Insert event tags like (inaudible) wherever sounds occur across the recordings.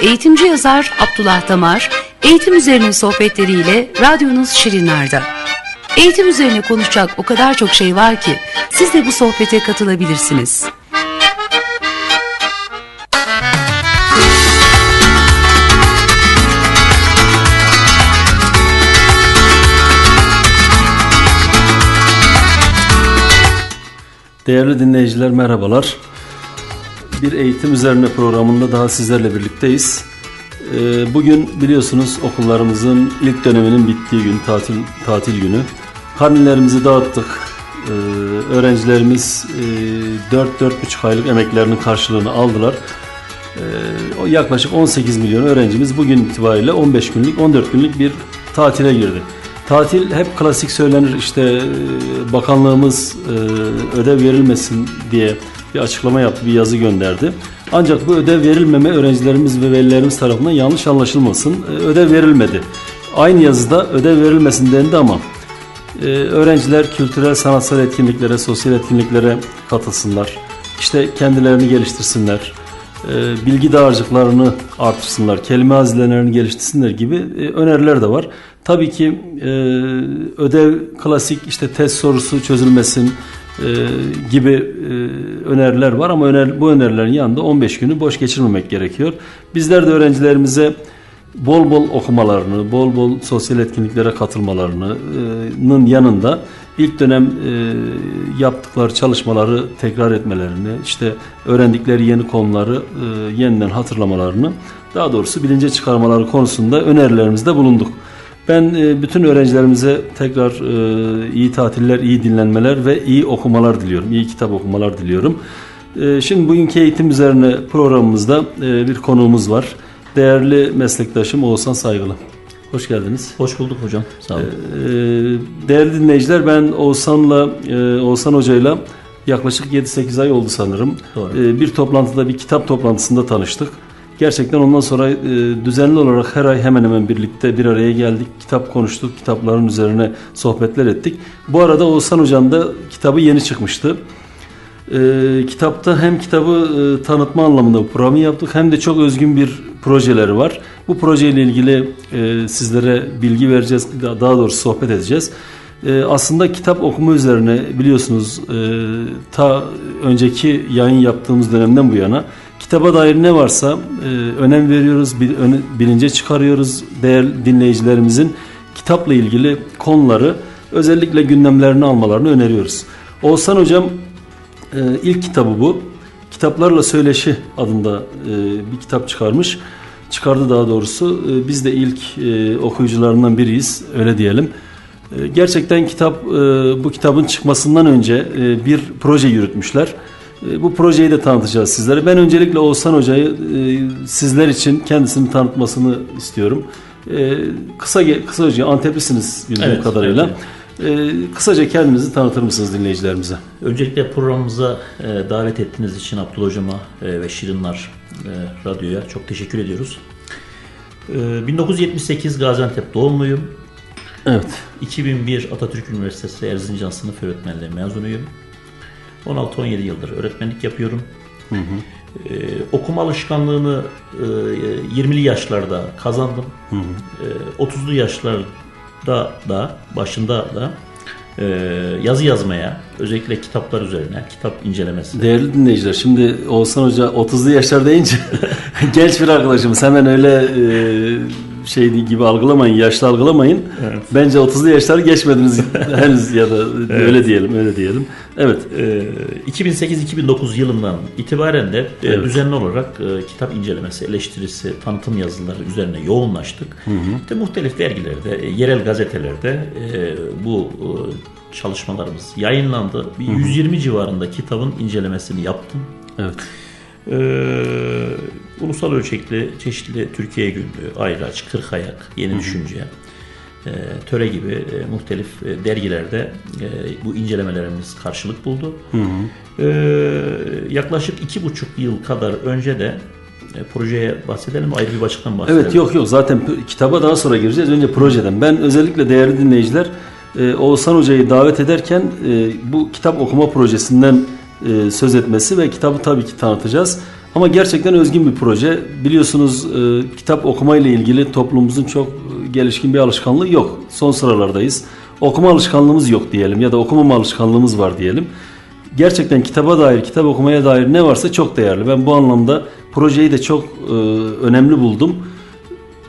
eğitimci yazar Abdullah Damar, eğitim üzerine sohbetleriyle radyonuz Şirinler'de. Eğitim üzerine konuşacak o kadar çok şey var ki siz de bu sohbete katılabilirsiniz. Değerli dinleyiciler merhabalar. Bir eğitim üzerine programında daha sizlerle birlikteyiz. Ee, bugün biliyorsunuz okullarımızın ilk döneminin bittiği gün, tatil tatil günü. Karnelerimizi dağıttık. Ee, öğrencilerimiz 4-4,5 e, aylık emeklerinin karşılığını aldılar. Ee, yaklaşık 18 milyon öğrencimiz bugün itibariyle 15 günlük, 14 günlük bir tatile girdi. Tatil hep klasik söylenir işte e, bakanlığımız e, ödev verilmesin diye bir açıklama yaptı, bir yazı gönderdi. Ancak bu ödev verilmeme öğrencilerimiz ve velilerimiz tarafından yanlış anlaşılmasın. E, ödev verilmedi. Aynı yazıda ödev verilmesin dendi ama öğrenciler kültürel sanatsal etkinliklere, sosyal etkinliklere katılsınlar. İşte kendilerini geliştirsinler bilgi dağarcıklarını artırsınlar, kelime hazinelerini geliştirsinler gibi öneriler de var. Tabii ki e, ödev klasik işte test sorusu çözülmesin e, gibi e, öneriler var ama öner, bu önerilerin yanında 15 günü boş geçirmemek gerekiyor. Bizler de öğrencilerimize bol bol okumalarını, bol bol sosyal etkinliklere katılmalarının yanında ilk dönem e, yaptıkları çalışmaları tekrar etmelerini, işte öğrendikleri yeni konuları e, yeniden hatırlamalarını, daha doğrusu bilince çıkarmaları konusunda önerilerimizde bulunduk. Ben e, bütün öğrencilerimize tekrar e, iyi tatiller, iyi dinlenmeler ve iyi okumalar diliyorum. İyi kitap okumalar diliyorum. E, şimdi bugünkü eğitim üzerine programımızda bir konuğumuz var. Değerli meslektaşım Oğuzhan Saygılı. Hoş geldiniz. Hoş bulduk hocam. Sağ olun. Değerli dinleyiciler ben Oğuzhan'la Oğuzhan Hoca'yla yaklaşık 7-8 ay oldu sanırım. Doğru. Bir toplantıda bir kitap toplantısında tanıştık. Gerçekten ondan sonra e, düzenli olarak her ay hemen hemen birlikte bir araya geldik. Kitap konuştuk, kitapların üzerine sohbetler ettik. Bu arada Oğuzhan Hocam da kitabı yeni çıkmıştı. E, kitapta hem kitabı e, tanıtma anlamında bu programı yaptık hem de çok özgün bir projeleri var. Bu projeyle ilgili e, sizlere bilgi vereceğiz, daha doğrusu sohbet edeceğiz. E, aslında kitap okuma üzerine biliyorsunuz e, ta önceki yayın yaptığımız dönemden bu yana kitaba dair ne varsa e, önem veriyoruz, bil, ön, bilince çıkarıyoruz değerli dinleyicilerimizin kitapla ilgili konuları özellikle gündemlerini almalarını öneriyoruz. Oğuzhan Hocam e, ilk kitabı bu. Kitaplarla Söyleşi adında e, bir kitap çıkarmış. Çıkardı daha doğrusu. E, biz de ilk e, okuyucularından biriyiz öyle diyelim. E, gerçekten kitap e, bu kitabın çıkmasından önce e, bir proje yürütmüşler. E, bu projeyi de tanıtacağız sizlere. Ben öncelikle Oğuzhan Hoca'yı e, sizler için kendisini tanıtmasını istiyorum. E, kısa kısaca Anteplisiniz bildiğim evet, kadarıyla. Evet. Kısaca kendinizi tanıtır mısınız dinleyicilerimize? Öncelikle programımıza davet ettiğiniz için Abdullah Hocam'a ve Şirinler Radyo'ya çok teşekkür ediyoruz. 1978 Gaziantep doğumluyum. Evet. 2001 Atatürk Üniversitesi Erzincan Sınıf Öğretmenliği mezunuyum. 16-17 yıldır öğretmenlik yapıyorum. Hı hı. Ee, okuma alışkanlığını e, 20'li yaşlarda kazandım. Hı hı. E, 30'lu yaşlarda da başında da e, yazı yazmaya özellikle kitaplar üzerine kitap incelemesi. Değerli dinleyiciler şimdi Oğuzhan Hoca 30'lu yaşlar deyince (laughs) genç bir arkadaşımız hemen öyle e, şey gibi algılamayın, yaşlı algılamayın. Evet. Bence 30'lu yaşları geçmediniz (laughs) henüz ya da evet. öyle diyelim, öyle diyelim. Evet. Ee, 2008-2009 yılından itibaren de e, evet. düzenli olarak e, kitap incelemesi, eleştirisi, tanıtım yazıları üzerine yoğunlaştık. Hı hı. İşte muhtelif dergilerde, e, yerel gazetelerde e, bu e, çalışmalarımız yayınlandı. Bir hı hı. 120 civarında kitabın incelemesini yaptım. Evet. Ee, ulusal ölçekli çeşitli Türkiye Günlüğü, Ayraç, Kırkayak, Yeni Hı-hı. Düşünce, e, Töre gibi e, muhtelif e, dergilerde e, bu incelemelerimiz karşılık buldu. E, yaklaşık iki buçuk yıl kadar önce de e, projeye bahsedelim ayrı bir başlıktan bahsedelim. Evet yok yok zaten kitaba daha sonra gireceğiz. Önce projeden. Ben özellikle değerli dinleyiciler e, Oğuzhan Hoca'yı davet ederken e, bu kitap okuma projesinden e, söz etmesi ve kitabı tabii ki tanıtacağız. Ama gerçekten özgün bir proje. Biliyorsunuz e, kitap okuma ile ilgili toplumumuzun çok e, gelişkin bir alışkanlığı yok. Son sıralardayız. Okuma alışkanlığımız yok diyelim ya da okumama alışkanlığımız var diyelim. Gerçekten kitaba dair, kitap okumaya dair ne varsa çok değerli. Ben bu anlamda projeyi de çok e, önemli buldum.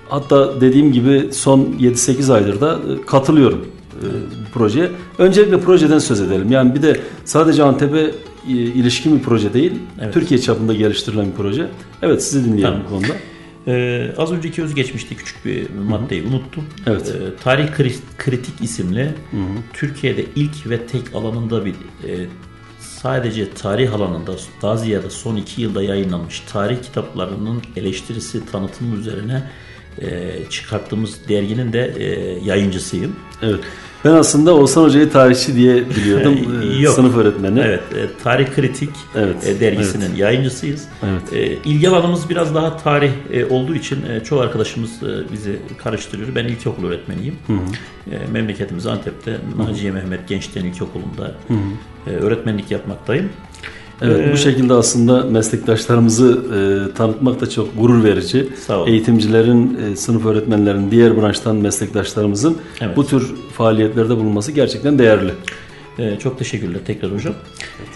Hatta dediğim gibi son 7-8 aydır da e, katılıyorum e, projeye. Öncelikle projeden söz edelim. Yani bir de sadece Antep'e e, ilişkin bir proje değil. Evet. Türkiye çapında geliştirilen bir proje. Evet sizi dinleyelim Tamam. bu konuda. Ee, az önceki özgeçmişte küçük bir maddeyi unuttum. Evet. Ee, Tarih Kri- Kritik isimli Türkiye'de ilk ve tek alanında bir e, sadece tarih alanında daha ziyade son iki yılda yayınlanmış tarih kitaplarının eleştirisi tanıtımı üzerine e, çıkarttığımız derginin de e, yayıncısıyım. Evet. Ben aslında Oğuzhan Hoca'yı tarihçi diye biliyordum. (laughs) e, Yok. Sınıf öğretmeni. Evet, e, Tarih Kritik Evet, e, dergisinin yayıncısıyız. Evet. E, ilgi alanımız biraz daha tarih e, olduğu için e, çoğu arkadaşımız e, bizi karıştırıyor. Ben ilkokul öğretmeniyim. E, memleketimiz Antep'te Naciye Mehmet Gençten İlkokulu'nda e, öğretmenlik yapmaktayım. Evet, Ee, bu şekilde aslında meslektaşlarımızı e, tanıtmak da çok gurur verici. Sağ olun. Eğitimcilerin, e, sınıf öğretmenlerin, diğer branştan meslektaşlarımızın Evet. bu tür faaliyetlerde bulunması gerçekten değerli. E, çok teşekkürler tekrar hocam.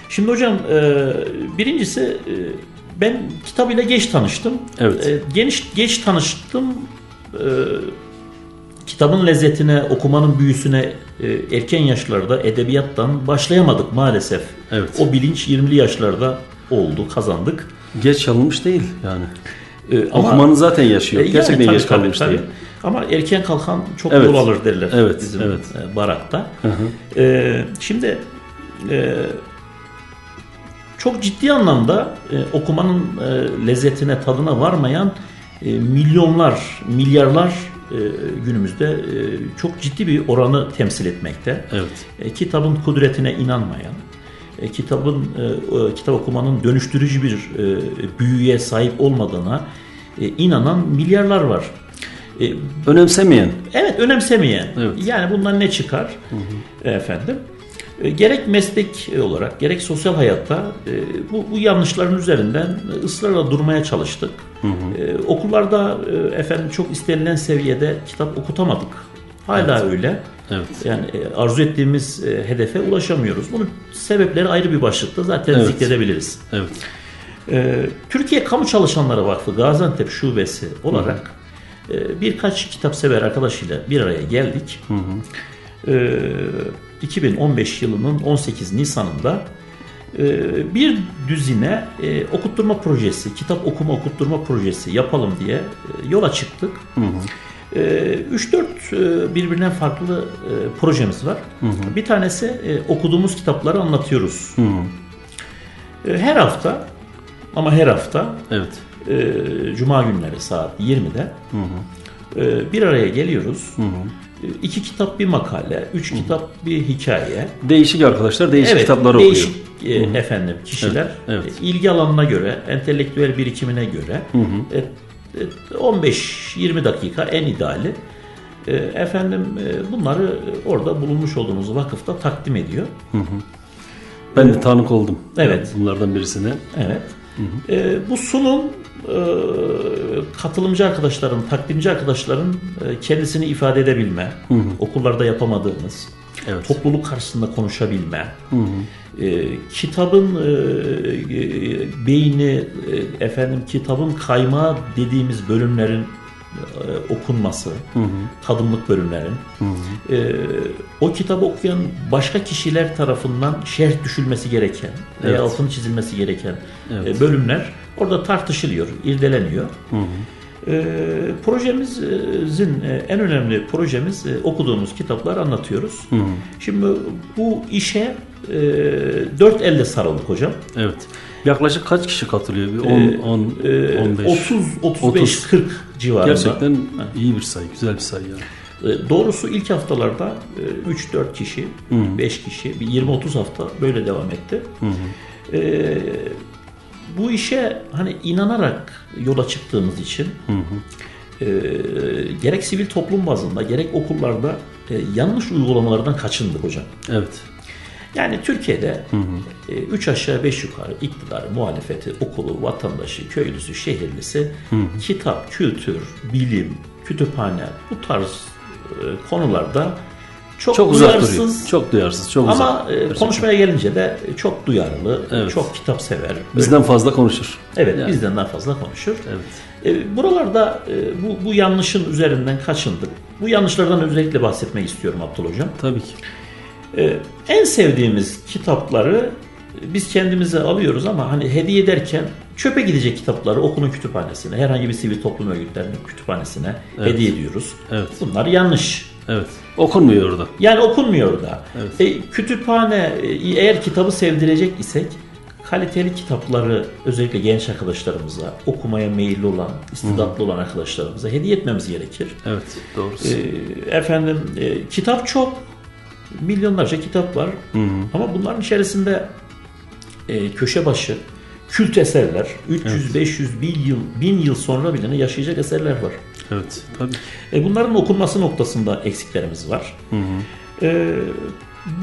Şimdi hocam e, birincisi e, ben kitabıyla geç tanıştım. Evet. E, geniş geç tanıştım. E, kitabın lezzetine, okumanın büyüsüne e, erken yaşlarda edebiyattan başlayamadık maalesef. Evet. O bilinç 20'li yaşlarda oldu, kazandık. Geç çalınmış değil yani. E, ama- Okumanın zaten yaşı yok. E, yani Gerçekten tabii, geç kalınmış tabii. değil. Ama erken kalkan çok Evet. yol alır derler Evet, bizim evet. e, barakta. E, şimdi e, çok ciddi anlamda e, okumanın e, lezzetine, tadına varmayan e, milyonlar, milyarlar günümüzde e, çok ciddi bir oranı temsil etmekte. Evet. E, kitabın kudretine inanmayan, e, kitabın e, kitap okumanın dönüştürücü bir e, büyüye sahip olmadığına e, inanan milyarlar var. E, Önemsemeyen. evet önemsemeyen. Evet. Yani bundan ne çıkar? Efendim. E, gerek meslek olarak gerek sosyal hayatta e, bu, bu yanlışların üzerinden ısrarla durmaya çalıştık. E, okullarda e, efendim çok istenilen seviyede kitap okutamadık. Hala öyle. Evet. Yani arzu ettiğimiz hedefe ulaşamıyoruz. Bunun sebepleri ayrı bir başlıkta zaten Evet. zikredebiliriz. Evet. Türkiye Kamu Çalışanları Vakfı Gaziantep Şubesi olarak e, birkaç kitapsever arkadaşıyla bir araya geldik. E, 2015 yılının 18 Nisan'ında e, bir düzine e, okutturma projesi, kitap okuma okutturma projesi yapalım diye e, yola çıktık. E, 3-4 e, birbirinden farklı projemiz var. Bir tanesi okuduğumuz kitapları anlatıyoruz. E, her hafta ama her hafta Evet. Cuma günleri saat 20'de e, bir araya geliyoruz. E, iki kitap bir makale, üç kitap bir hikaye. Değişik arkadaşlar değişik evet, kitaplar değişik okuyor. e, efendim kişiler Evet, evet. e, ilgi alanına göre, entelektüel birikimine göre e, e, 15-20 dakika en ideali. E, efendim e, bunları orada bulunmuş olduğumuz vakıfta takdim ediyor. Ben de tanık oldum. Evet. Bunlardan birisine. Evet. E, bu sunum e, katılımcı arkadaşların, takdimci arkadaşların e, kendisini ifade edebilme, okullarda yapamadığımız, Evet. topluluk karşısında konuşabilme, e, kitabın e, e, beyni, e, efendim kitabın kaymağı dediğimiz bölümlerin e, okunması, tadımlık bölümlerin, e, o kitabı okuyan başka kişiler tarafından şerh düşülmesi gereken Evet. altını çizilmesi gereken Evet. e, bölümler orada tartışılıyor, irdeleniyor. E, projemizin e, en önemli projemiz e, okuduğumuz kitaplar anlatıyoruz. Şimdi bu işe e, dört elle sarıldık hocam. Evet. Yaklaşık kaç kişi katılıyor? Bir 10, Ee, 10, E, 15. 30 35 30. 40 civarında. Gerçekten iyi bir sayı, güzel bir sayı yani. E, Doğrusu ilk haftalarda 3-4 kişi, 5 kişi, bir 20-30 hafta böyle devam etti. E, bu işe hani inanarak yola çıktığımız için e, gerek sivil toplum bazında gerek okullarda e, yanlış uygulamalardan kaçındık hocam. Evet. Yani Türkiye'de 3 aşağı 5 yukarı iktidarı, muhalefeti, okulu, vatandaşı, köylüsü, şehirlisi kitap, kültür, bilim, kütüphane bu tarz e, konularda çok, Çok uzak duyarsız duruyor. Çok duyarsız, çok uzak. ama e, konuşmaya gelince de çok duyarlı, Evet. çok kitap sever. Bizden fazla konuşur. Evet, Yani. bizden daha fazla konuşur. Evet. E, buralarda e, bu, bu yanlışın üzerinden kaçındık. Bu yanlışlardan özellikle bahsetmek istiyorum Abdullah Hocam. Tabii ki. E, en sevdiğimiz kitapları e, biz kendimize alıyoruz ama hani hediye ederken çöpe gidecek kitapları okulun kütüphanesine, herhangi bir sivil toplum örgütlerinin kütüphanesine Evet. hediye ediyoruz. Evet. Bunlar yanlış. Evet. Okunmuyor orada. Yani okunmuyor da. Evet. E, kütüphane e, eğer kitabı sevdirecek isek kaliteli kitapları özellikle genç arkadaşlarımıza, okumaya meyilli olan, istidatlı olan arkadaşlarımıza hediye etmemiz gerekir. Evet. Doğrusu. E, efendim e, kitap çok, milyonlarca kitap var ama bunların içerisinde e, köşe başı, kült eserler, 300, 500, 1000 yıl, 1000 yıl sonra bile yaşayacak eserler var. Evet. Tabii. E, bunların okunması noktasında eksiklerimiz var. E,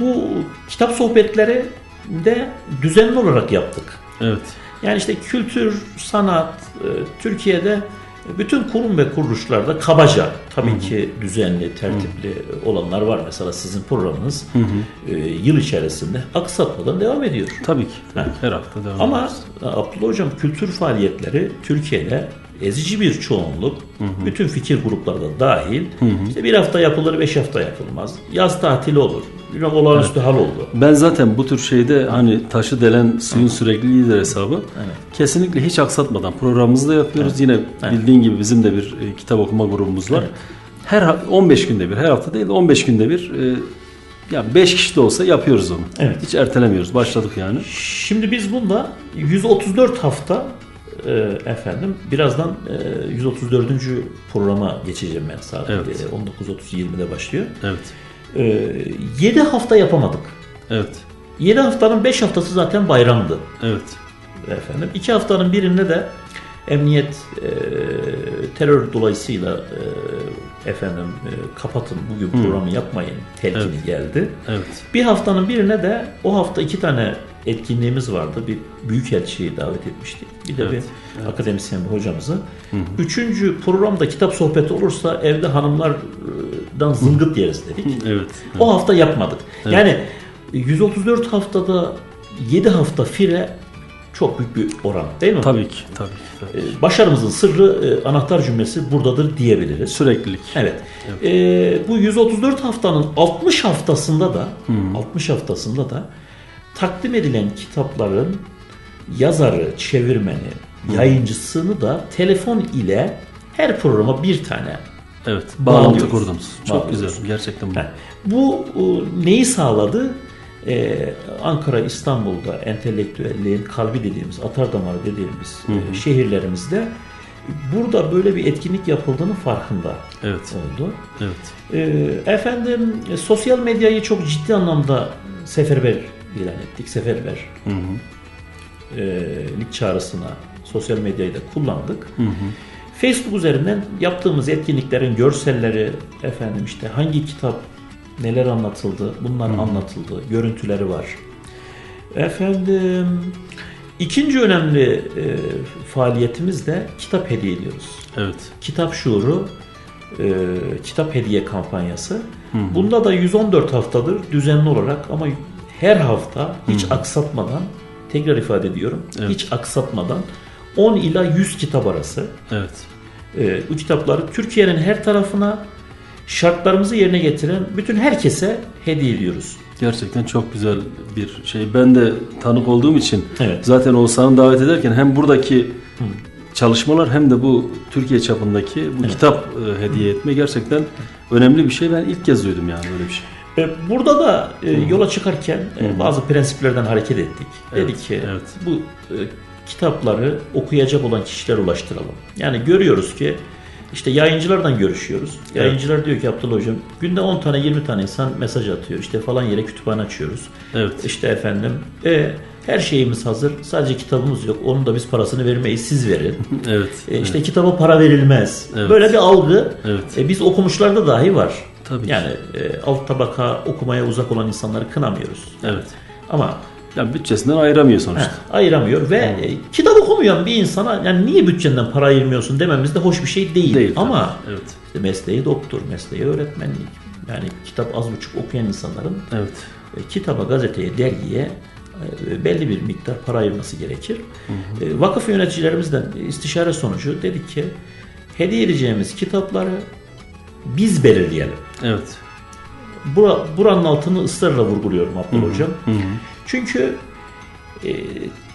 bu kitap sohbetleri de düzenli olarak yaptık. Evet. Yani işte kültür, sanat, e, Türkiye'de bütün kurum ve kuruluşlarda kabaca tabii ki düzenli, tertipli olanlar var. Mesela sizin programınız e, yıl içerisinde aksatmadan devam ediyor. Tabii ki. Tabii. Ha. Her hafta devam Ama ederiz. Abdullah Hocam kültür faaliyetleri Türkiye'de ezici bir çoğunluk, bütün fikir grupları da dahil, işte bir hafta yapılır, beş hafta yapılmaz. Yaz tatili olur, bir olağanüstü hal oldu. Ben zaten bu tür şeyde hani taşı delen suyun sürekliliğidir hesabı. Kesinlikle hiç aksatmadan programımızı da yapıyoruz. Yine bildiğin gibi bizim de bir e, kitap okuma grubumuz var. Her ha- 15 günde bir, her hafta değil de 15 günde bir e, yani 5 kişi de olsa yapıyoruz onu. Evet. Hiç ertelemiyoruz. Başladık yani. Şimdi biz bunda 134 hafta e, efendim birazdan e, 134. programa geçeceğim ben saat Evet. e, 19.30-20'de başlıyor. Evet. E, 7 hafta yapamadık. Evet. 7 haftanın 5 haftası zaten bayramdı. Evet. efendim. İki haftanın birinde de emniyet e, terör dolayısıyla e, efendim e, kapatın bugün programı yapmayın telkini Evet. geldi. Evet. Bir haftanın birine de o hafta iki tane etkinliğimiz vardı. Bir büyükelçiyi davet etmiştik. Bir de Evet, bir akademisyen bir hocamızı. Üçüncü programda kitap sohbeti olursa evde hanımlardan zıngıt yeriz dedik. Evet. O hafta yapmadık. Yani 134 haftada 7 hafta fire çok büyük bir oran değil mi? Tabii ki. Tabii ki. Tabii. Ee, Başarımızın sırrı e, anahtar cümlesi buradadır diyebiliriz. Süreklilik. Evet. Ee, bu 134 haftanın 60 haftasında da 60 haftasında da takdim edilen kitapların yazarı, çevirmeni, yayıncısını da telefon ile her programa bir tane Evet. Bağlantı Bağlıyoruz. kurdunuz. Çok Bağlıyoruz. güzel. Gerçekten bu. Bu e, neyi sağladı? Ee, Ankara, İstanbul'da entelektüelliğin kalbi dediğimiz, atar damarı dediğimiz e, şehirlerimizde burada böyle bir etkinlik yapıldığını farkında Evet. oldu. Evet. Ee, efendim e, sosyal medyayı çok ciddi anlamda seferber ilan ettik. Seferber Hı hı. e, lik çağrısına sosyal medyayı da kullandık. Facebook üzerinden yaptığımız etkinliklerin görselleri, efendim işte hangi kitap neler anlatıldı, bunlar anlatıldı, görüntüleri var. Efendim ikinci önemli e, faaliyetimiz de kitap hediye ediyoruz. Evet. Kitap şuuru, e, kitap hediye kampanyası. Bunda da 114 haftadır düzenli olarak ama her hafta hiç aksatmadan, tekrar ifade ediyorum, Evet. hiç aksatmadan 10 ila 100 kitap arası Evet. e, bu kitapları Türkiye'nin her tarafına şartlarımızı yerine getiren bütün herkese hediye ediyoruz. Gerçekten çok güzel bir şey. Ben de tanık olduğum için Evet. zaten Oğuzhan'ı davet ederken hem buradaki çalışmalar hem de bu Türkiye çapındaki bu kitap e, hediye etme gerçekten önemli bir şey. Ben ilk kez duydum yani böyle bir şey. E, Burada da e, yola çıkarken e, bazı prensiplerden hareket ettik. Evet, Dedik ki evet. bu e, kitapları okuyacak olan kişilere ulaştıralım. Yani görüyoruz ki işte yayıncılardan görüşüyoruz. Yayıncılar diyor ki Abdullah Hocam günde 10 tane 20 tane insan mesaj atıyor. İşte falan yere kütüphane açıyoruz. Evet. İşte efendim e, her şeyimiz hazır. Sadece kitabımız yok. Onun da biz parasını vermeyiz. Siz verin. (laughs) Evet. E, işte kitaba para verilmez. Evet. Böyle bir algı Evet. e, biz okumuşlarda dahi var. Tabii yani e, alt tabaka okumaya uzak olan insanları kınamıyoruz. Evet. Ama Yani bütçesinden ayıramıyor sonuçta. heh, ayıramıyor ve e, kitap okumayan bir insana yani niye bütçenden para ayırmıyorsun dememiz de hoş bir şey değil. Değil tabii. Ama Evet. işte mesleği doktor, mesleği öğretmenlik. Yani kitap az buçuk okuyan insanların Evet. e, kitaba, gazeteye, dergiye e, belli bir miktar para ayırması gerekir. E, Vakıf yöneticilerimizden istişare sonucu dedik ki hediye edeceğimiz kitapları biz belirleyelim. Evet. Bura, buranın altını ısrarla vurguluyorum Abdullah Hocam. Çünkü e,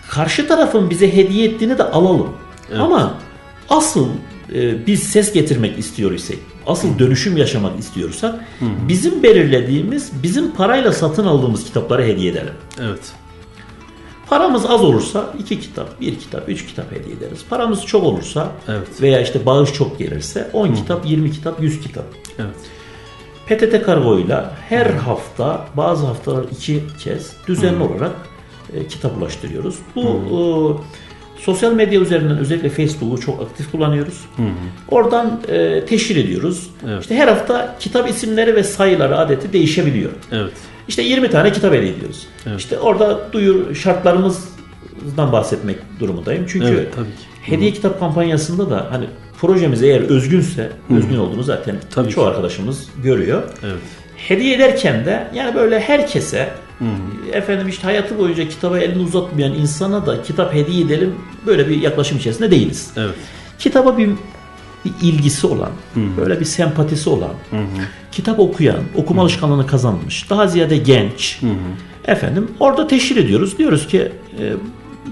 karşı tarafın bize hediye ettiğini de alalım. Ama asıl e, biz ses getirmek istiyor isek, asıl dönüşüm yaşamak istiyorsak bizim belirlediğimiz, bizim parayla satın aldığımız kitapları hediye edelim. Evet. Paramız az olursa iki kitap, bir kitap, üç kitap hediye ederiz. Paramız çok olursa Evet. veya işte bağış çok gelirse 10 kitap, 20 kitap, 100 kitap. Evet. PTT kargoyla her hafta bazı haftalar iki kez düzenli olarak e, kitap ulaştırıyoruz. Bu e, sosyal medya üzerinden özellikle Facebook'u çok aktif kullanıyoruz. Oradan e, teşhir ediyoruz. Evet. İşte her hafta kitap isimleri ve sayıları adeti değişebiliyor. Evet. İşte 20 tane kitap hediye ediyoruz. Evet. İşte orada duyur şartlarımızdan bahsetmek durumundayım. Çünkü Evet, tabii ki. hediye kitap kampanyasında da hani projemiz eğer özgünse, özgün olduğunu zaten Tabii çoğu ki. arkadaşımız görüyor. Evet. Hediye ederken de yani böyle herkese efendim işte hayatı boyunca kitaba elini uzatmayan insana da kitap hediye edelim böyle bir yaklaşım içerisinde değiliz. Evet. Kitaba bir, bir ilgisi olan, böyle bir sempatisi olan, kitap okuyan, okuma alışkanlığını kazanmış, daha ziyade genç. Efendim orada teşhir ediyoruz. Diyoruz ki e,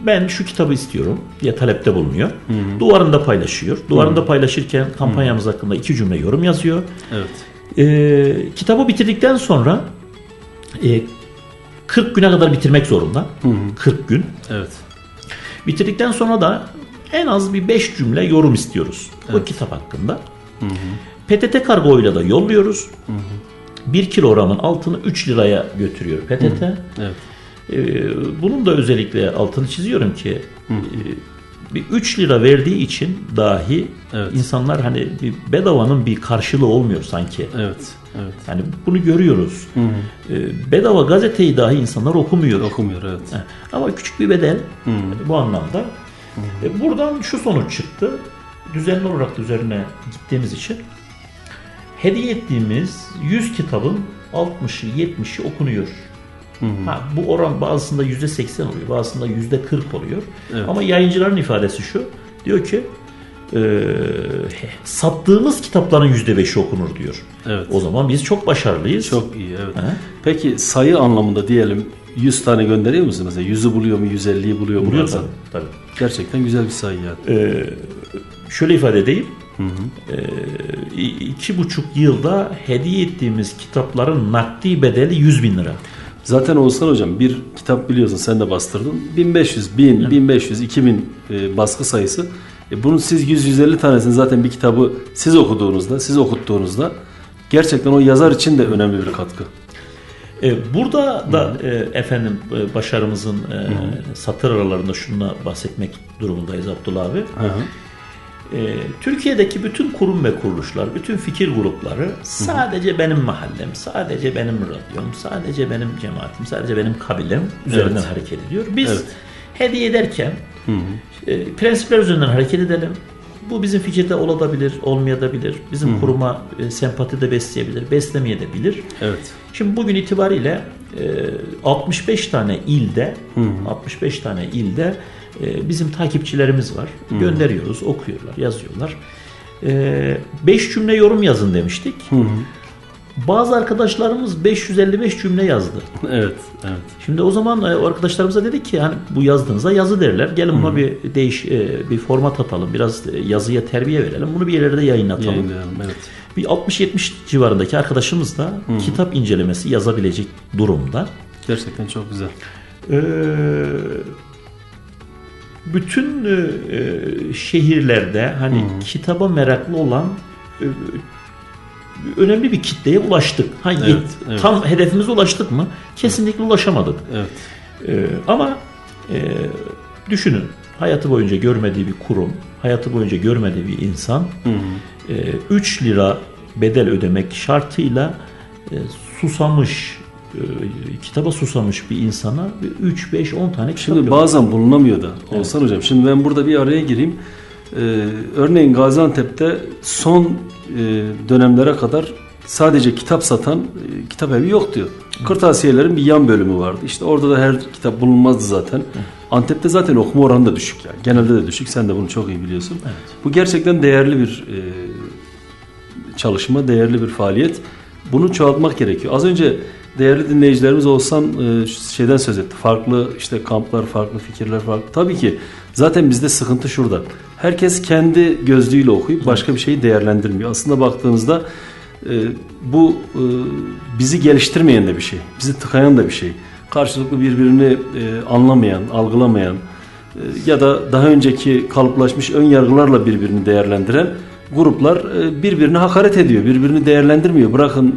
ben şu kitabı istiyorum diye talepte bulunuyor. Duvarında paylaşıyor. Duvarında paylaşırken kampanyamız hakkında iki cümle yorum yazıyor. Evet. E, kitabı bitirdikten sonra e, 40 güne kadar bitirmek zorunda. 40 gün. Evet. Bitirdikten sonra da en az bir 5 cümle yorum istiyoruz bu kitap hakkında. PTT kargoyla da yolluyoruz. 1 kilogramın altını 3 liraya götürüyor PTT. Evet. Ee, bunun da özellikle altını çiziyorum ki e, bir 3 lira verdiği için dahi Evet. insanlar hani bir bedavanın bir karşılığı olmuyor sanki. Evet. Evet. Yani bunu görüyoruz. Ee, bedava gazeteyi dahi insanlar okumuyor. Okumuyor evet. Ama küçük bir bedel bu anlamda. E, buradan şu sonuç çıktı. Düzenli olarak da üzerine gittiğimiz için hediye ettiğimiz 100 kitabın 60'ı 70'i okunuyor. Ha, bu oran bazısında %80 oluyor, bazısında %40 oluyor. Evet. Ama yayıncıların ifadesi şu. Diyor ki e, sattığımız kitapların %5'i okunur diyor. Evet. O zaman biz çok başarılıyız. Çok iyi evet. He. Peki sayı anlamında diyelim 100 tane gönderiyor musunuz? Mesela 100'ü buluyor mu? 150'yi buluyor mu? Buluyor tabii. tabii. Gerçekten güzel bir sayı yani. Ee, şöyle ifade edeyim. Ee, i- iki buçuk yılda hediye ettiğimiz kitapların nakdi bedeli 100 bin lira. Zaten Oğuzhan Hocam bir kitap biliyorsun sen de bastırdın. 1500, 1000, 1500, 2000 e, baskı sayısı. E, bunun siz 100-150 tanesini zaten bir kitabı siz okuduğunuzda, siz okuttuğunuzda gerçekten o yazar için de önemli bir katkı. Ee, burada da e, efendim e, başarımızın e, satır aralarında şununla bahsetmek durumundayız Abdullah abi. Hı hı. Ee, Türkiye'deki bütün kurum ve kuruluşlar, bütün fikir grupları sadece benim mahallem, sadece benim radyom, sadece benim cemaatim, sadece benim kabilem üzerinden Evet. hareket ediyor. Biz Evet. hediye ederken e, prensipler üzerinden hareket edelim. Bu bizim fikirde olabilir, olmayabilir. Bizim kuruma e, sempati de besleyebilir, beslemeyebilir. Evet. Şimdi bugün itibariyle e, 65 tane ilde 65 tane ilde bizim takipçilerimiz var. Gönderiyoruz, okuyorlar, yazıyorlar. 5 cümle yorum yazın demiştik. Bazı arkadaşlarımız 555 cümle yazdı. (laughs) Evet. Evet. Şimdi o zaman e, o arkadaşlarımıza dedik ki hani bu yazdığınıza yazı derler. Gelin buna bir değiş e, bir format atalım. Biraz e, yazıya terbiye verelim. Bunu bir yerlerde yayınlatalım. Yayınlayalım. Evet. Bir 60-70 civarındaki arkadaşımız da kitap incelemesi yazabilecek durumda. Gerçekten çok güzel. Ee, bütün e, e, şehirlerde hani kitaba meraklı olan e, önemli bir kitleye ulaştık. Ha, yet- Evet, evet. Tam hedefimize ulaştık mı? Kesinlikle ulaşamadık. Evet. Ee, ama e, düşünün hayatı boyunca görmediği bir kurum, hayatı boyunca görmediği bir insan 3 lira bedel ödemek şartıyla e, susamış e, kitaba susamış bir insana 3 5 10 tane kitap Şimdi bazen bulunamıyor da Oğuzhan Hocam. Şimdi ben burada bir araya gireyim. Ee, örneğin Gaziantep'te son e, dönemlere kadar sadece kitap satan e, kitap evi yok diyor. Kırtasiyelerin bir yan bölümü vardı. İşte orada da her kitap bulunmazdı zaten. Antep'te zaten okuma oranı da düşük yani. Genelde de düşük. Sen de bunu çok iyi biliyorsun. Bu gerçekten değerli bir e, çalışma, değerli bir faaliyet. Bunu çoğaltmak gerekiyor. Az önce değerli dinleyicilerimiz olsan e, şeyden söz etti. Farklı işte kamplar, farklı fikirler, farklı. Tabii ki zaten bizde sıkıntı şurada. Herkes kendi gözlüğüyle okuyup başka bir şeyi değerlendirmiyor. Aslında baktığınızda e, bu e, bizi geliştirmeyen de bir şey. Bizi tıkayan da bir şey. Karşılıklı birbirini e, anlamayan, algılamayan ya da daha önceki kalıplaşmış ön yargılarla birbirini değerlendiren gruplar e, birbirine hakaret ediyor. Birbirini değerlendirmiyor. Bırakın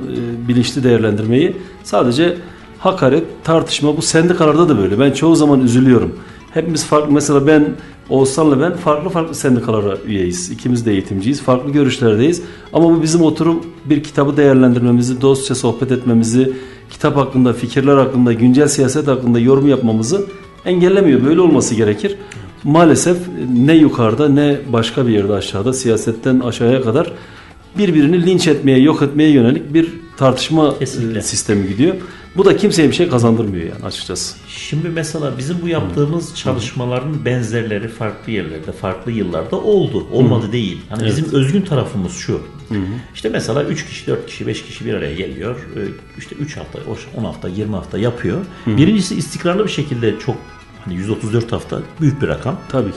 bilinçli değerlendirmeyi. Sadece hakaret, tartışma bu sendikalarda da böyle. Ben çoğu zaman üzülüyorum. Hepimiz farklı mesela ben Oğuzhan'la ben farklı farklı sendikalara üyeyiz. İkimiz de eğitimciyiz. Farklı görüşlerdeyiz. Ama bu bizim oturup bir kitabı değerlendirmemizi, dostça sohbet etmemizi, kitap hakkında, fikirler hakkında, güncel siyaset hakkında yorum yapmamızı engellemiyor. Böyle olması gerekir. Maalesef ne yukarıda ne başka bir yerde aşağıda siyasetten aşağıya kadar birbirini linç etmeye, yok etmeye yönelik bir tartışma Kesinlikle. e, sistemi gidiyor. Bu da kimseye bir şey kazandırmıyor yani açıkçası. Şimdi mesela bizim bu yaptığımız çalışmaların benzerleri farklı yerlerde, farklı yıllarda oldu. Olmadı değil. Hani bizim özgün tarafımız şu. İşte mesela 3 kişi, 4 kişi, 5 kişi bir araya geliyor. Ee, İşte 3 hafta, 10 hafta, 20 hafta yapıyor. Birincisi istikrarlı bir şekilde çok hani 134 hafta büyük bir rakam. Tabii ki.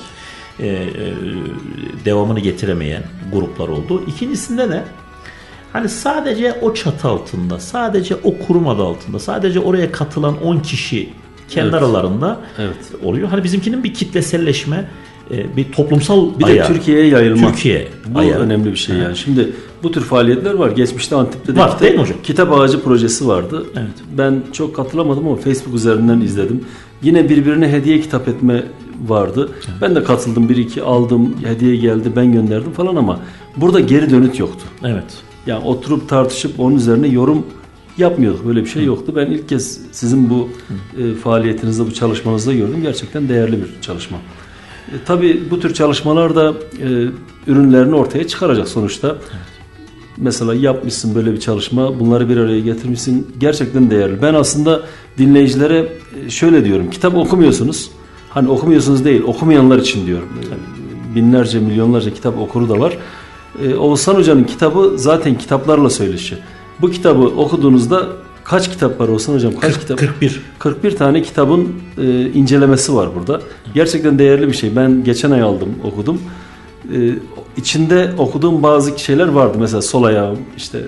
Ee, e, devamını getiremeyen gruplar oldu. İkincisinde de hani sadece o çatı altında, sadece o kurum adı altında, sadece oraya katılan 10 kişi kendi Evet. aralarında Evet. oluyor. Hani bizimkinin bir kitleselleşme, e, bir toplumsal Bir ayağı. de Türkiye'ye yayılma. Türkiye Bu ayağı. önemli bir şey yani. Şimdi bu tür faaliyetler var. Geçmişte Antep'te de Var, kitap, değil mi hocam? kitap ağacı projesi vardı. Evet. Ben çok katılamadım ama Facebook üzerinden izledim. Yine birbirine hediye kitap etme vardı. Ben de katıldım. Bir iki aldım. Hediye geldi. Ben gönderdim falan ama burada geri dönüt yoktu. Evet. Yani oturup tartışıp onun üzerine yorum yapmıyorduk. Böyle bir şey yoktu. Ben ilk kez sizin bu e, faaliyetinizde, bu çalışmanızda gördüm. Gerçekten değerli bir çalışma. E, tabii bu tür çalışmalar da e, ürünlerini ortaya çıkaracak sonuçta. Mesela yapmışsın böyle bir çalışma, bunları bir araya getirmişsin. Gerçekten değerli. Ben aslında dinleyicilere e, şöyle diyorum. Kitap okumuyorsunuz. Hani okumuyorsunuz değil, okumayanlar için diyorum. Binlerce, milyonlarca kitap okuru da var. E, Oğuzhan Hoca'nın kitabı zaten kitaplarla söyleşi. Bu kitabı okuduğunuzda kaç kitap var Oğuzhan Hocam? Kaç kitap? 41. 41 tane kitabın e, incelemesi var burada. Gerçekten değerli bir şey. Ben geçen ay aldım, okudum. E, içinde okuduğum bazı şeyler vardı. Mesela sol ayağım işte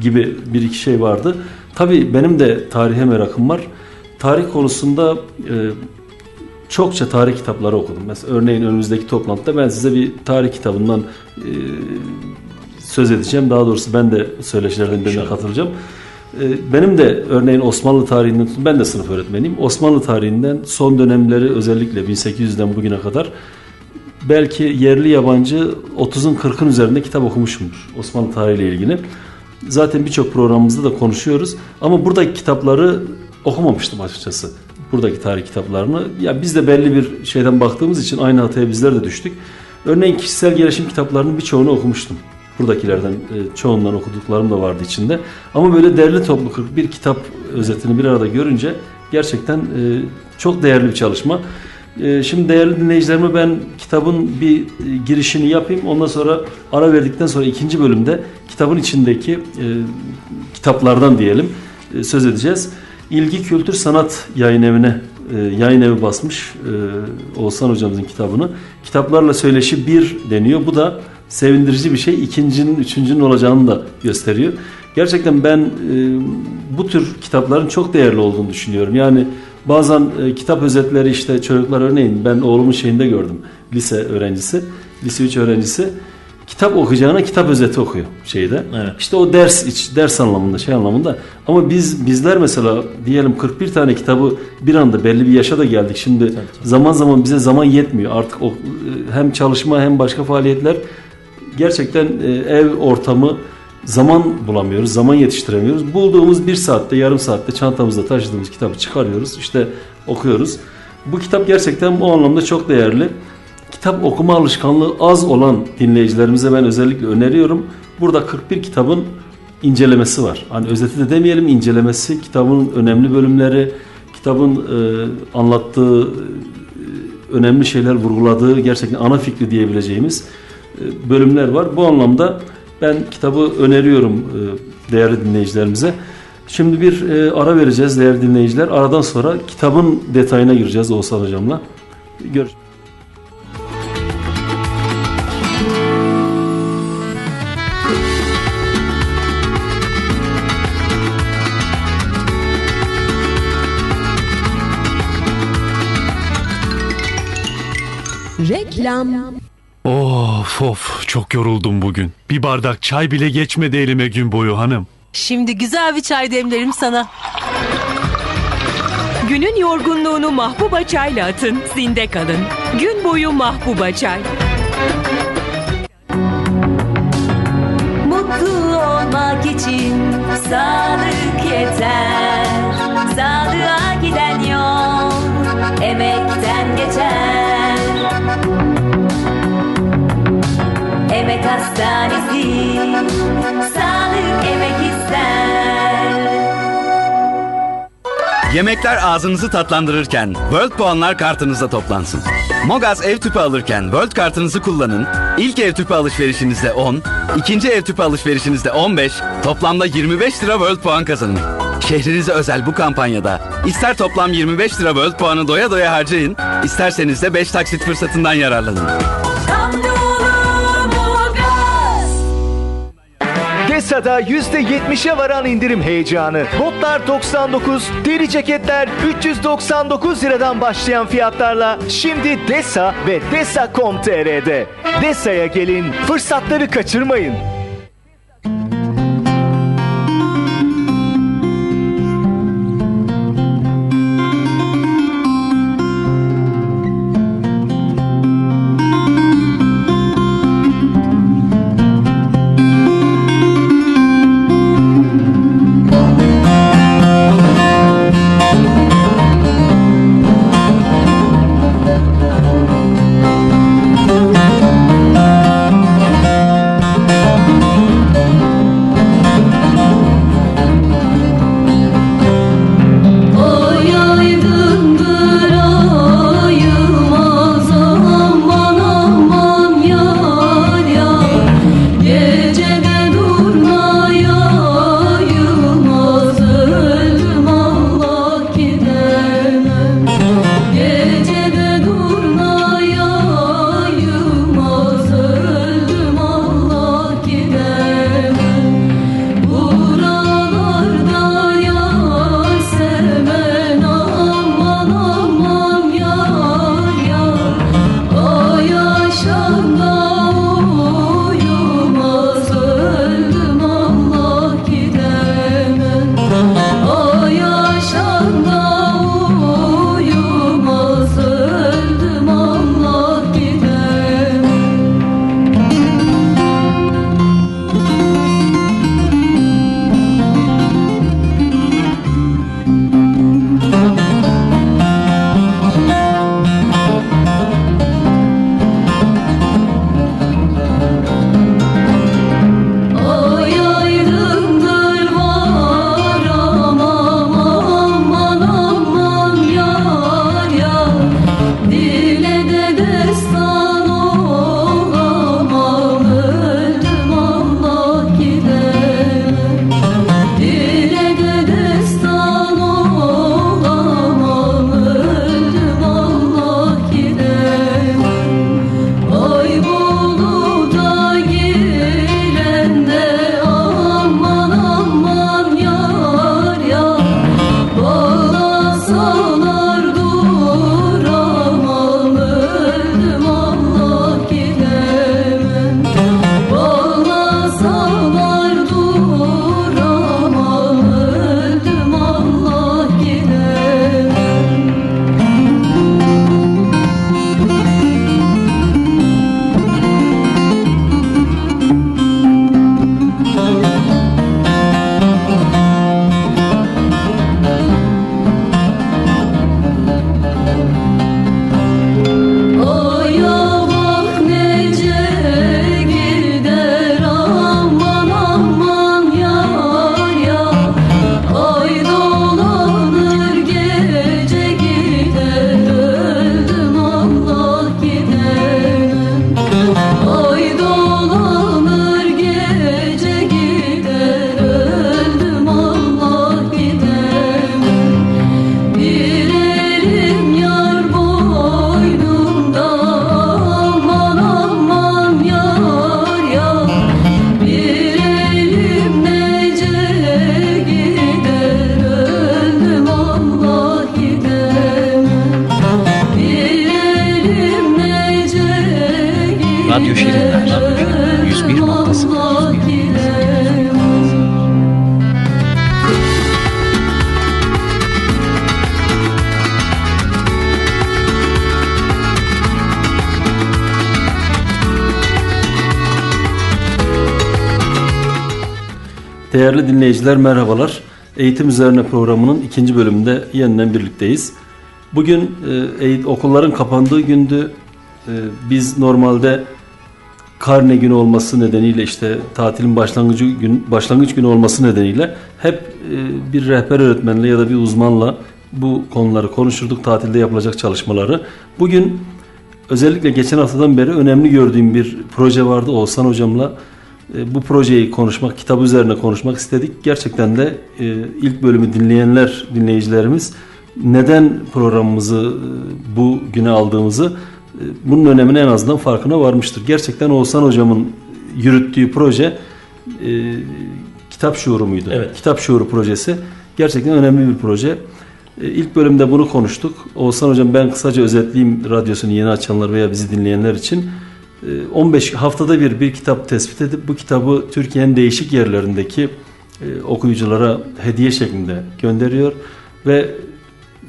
gibi bir iki şey vardı. Tabii benim de tarihe merakım var. Tarih konusunda e, çokça tarih kitapları okudum. Mesela örneğin önümüzdeki toplantıda ben size bir tarih kitabından e, söz edeceğim. Daha doğrusu ben de söyleşilerden birine katılacağım. E, benim de örneğin Osmanlı tarihinden ben de sınıf öğretmeniyim. Osmanlı tarihinden son dönemleri özellikle 1800'den bugüne kadar belki yerli yabancı 30'un 40'ın üzerinde kitap okumuşumdur Osmanlı tarihiyle ilgili. Zaten birçok programımızda da konuşuyoruz. Ama buradaki kitapları okumamıştım açıkçası. Buradaki tarih kitaplarını. Ya biz de belli bir şeyden baktığımız için aynı hataya bizler de düştük. Örneğin kişisel gelişim kitaplarının birçoğunu okumuştum. Buradakilerden e, çoğundan okuduklarım da vardı içinde. Ama böyle derli toplu 41 kitap özetini bir arada görünce gerçekten e, çok değerli bir çalışma. E, Şimdi değerli dinleyicilerime ben kitabın bir girişini yapayım. Ondan sonra ara verdikten sonra ikinci bölümde kitabın içindeki kitaplardan diyelim söz edeceğiz. İlgi Kültür Sanat Yayın Evi'ne e, yayın evi basmış e, Oğuzhan hocamızın kitabını. Kitaplarla söyleşi bir deniyor. Bu da sevindirici bir şey. İkincinin, üçüncünün olacağını da gösteriyor. Gerçekten ben e, bu tür kitapların çok değerli olduğunu düşünüyorum. Yani bazen kitap özetleri işte çocuklar örneğin ben oğlumun şeyinde gördüm. Lise öğrencisi, lise 3 öğrencisi kitap okuyacağına kitap özeti okuyor şeyde. Evet. İşte o ders iç ders anlamında şey anlamında. Ama biz bizler mesela diyelim 41 tane kitabı bir anda belli bir yaşa da geldik. Şimdi zaman zaman bize zaman yetmiyor. Artık o e, hem çalışma hem başka faaliyetler gerçekten e, ev ortamı zaman bulamıyoruz, zaman yetiştiremiyoruz. Bulduğumuz bir saatte, yarım saatte çantamızda taşıdığımız kitabı çıkarıyoruz, işte okuyoruz. Bu kitap gerçekten bu anlamda çok değerli. Kitap okuma alışkanlığı az olan dinleyicilerimize ben özellikle öneriyorum. Burada 41 kitabın incelemesi var. Hani özeti de demeyelim incelemesi, kitabın önemli bölümleri, kitabın e, anlattığı e, önemli şeyler vurguladığı gerçekten ana fikri diyebileceğimiz e, bölümler var. Bu anlamda ben kitabı öneriyorum e, değerli dinleyicilerimize. Şimdi bir e, ara vereceğiz değerli dinleyiciler. Aradan sonra kitabın detayına gireceğiz Oğuzhan Hocam'la. Görüşürüz. Reklam Of of çok yoruldum bugün. Bir bardak çay bile geçmedi elime gün boyu hanım. Şimdi güzel bir çay demlerim sana. Günün yorgunluğunu Mahbuba çayla atın, zinde kalın. Gün boyu Mahbuba çay. Mutlu olmak için sağlık yeter. Sağlığa hastanesi sağlık emek ister. Yemekler ağzınızı tatlandırırken World puanlar kartınızda toplansın. Mogas ev tüpü alırken World kartınızı kullanın. İlk ev tüpü alışverişinizde 10, ikinci ev tüpü alışverişinizde 15, toplamda 25 lira World puan kazanın. Şehrinize özel bu kampanyada ister toplam 25 lira World puanı doya doya harcayın, isterseniz de 5 taksit fırsatından yararlanın. Desa'da %70'e varan indirim heyecanı. Botlar 99, deri ceketler 399 liradan başlayan fiyatlarla şimdi Desa ve Desa.com.tr'de. Desa'ya gelin, fırsatları kaçırmayın. Dinleyiciler merhabalar. Eğitim üzerine programının ikinci bölümünde yeniden birlikteyiz. Bugün e, okulların kapandığı gündü. E, biz normalde karne günü olması nedeniyle işte tatilin başlangıcı gün başlangıç günü olması nedeniyle hep e, bir rehber öğretmenle ya da bir uzmanla bu konuları konuşurduk tatilde yapılacak çalışmaları. Bugün özellikle geçen haftadan beri önemli gördüğüm bir proje vardı Oğuzhan hocamla. E, bu projeyi konuşmak, kitabı üzerine konuşmak istedik. Gerçekten de e, ilk bölümü dinleyenler, dinleyicilerimiz neden programımızı e, bu güne aldığımızı bunun önemine en azından farkına varmıştır. Gerçekten Oğuzhan hocamın yürüttüğü proje e, kitap şuuru muydu? Evet. Kitap şuuru projesi gerçekten önemli bir proje. E, İlk bölümde bunu konuştuk. Oğuzhan hocam ben kısaca özetleyeyim radyosunu yeni açanlar veya bizi dinleyenler için. E, 15 haftada bir bir kitap tespit edip bu kitabı Türkiye'nin değişik yerlerindeki e, okuyuculara hediye şeklinde gönderiyor ve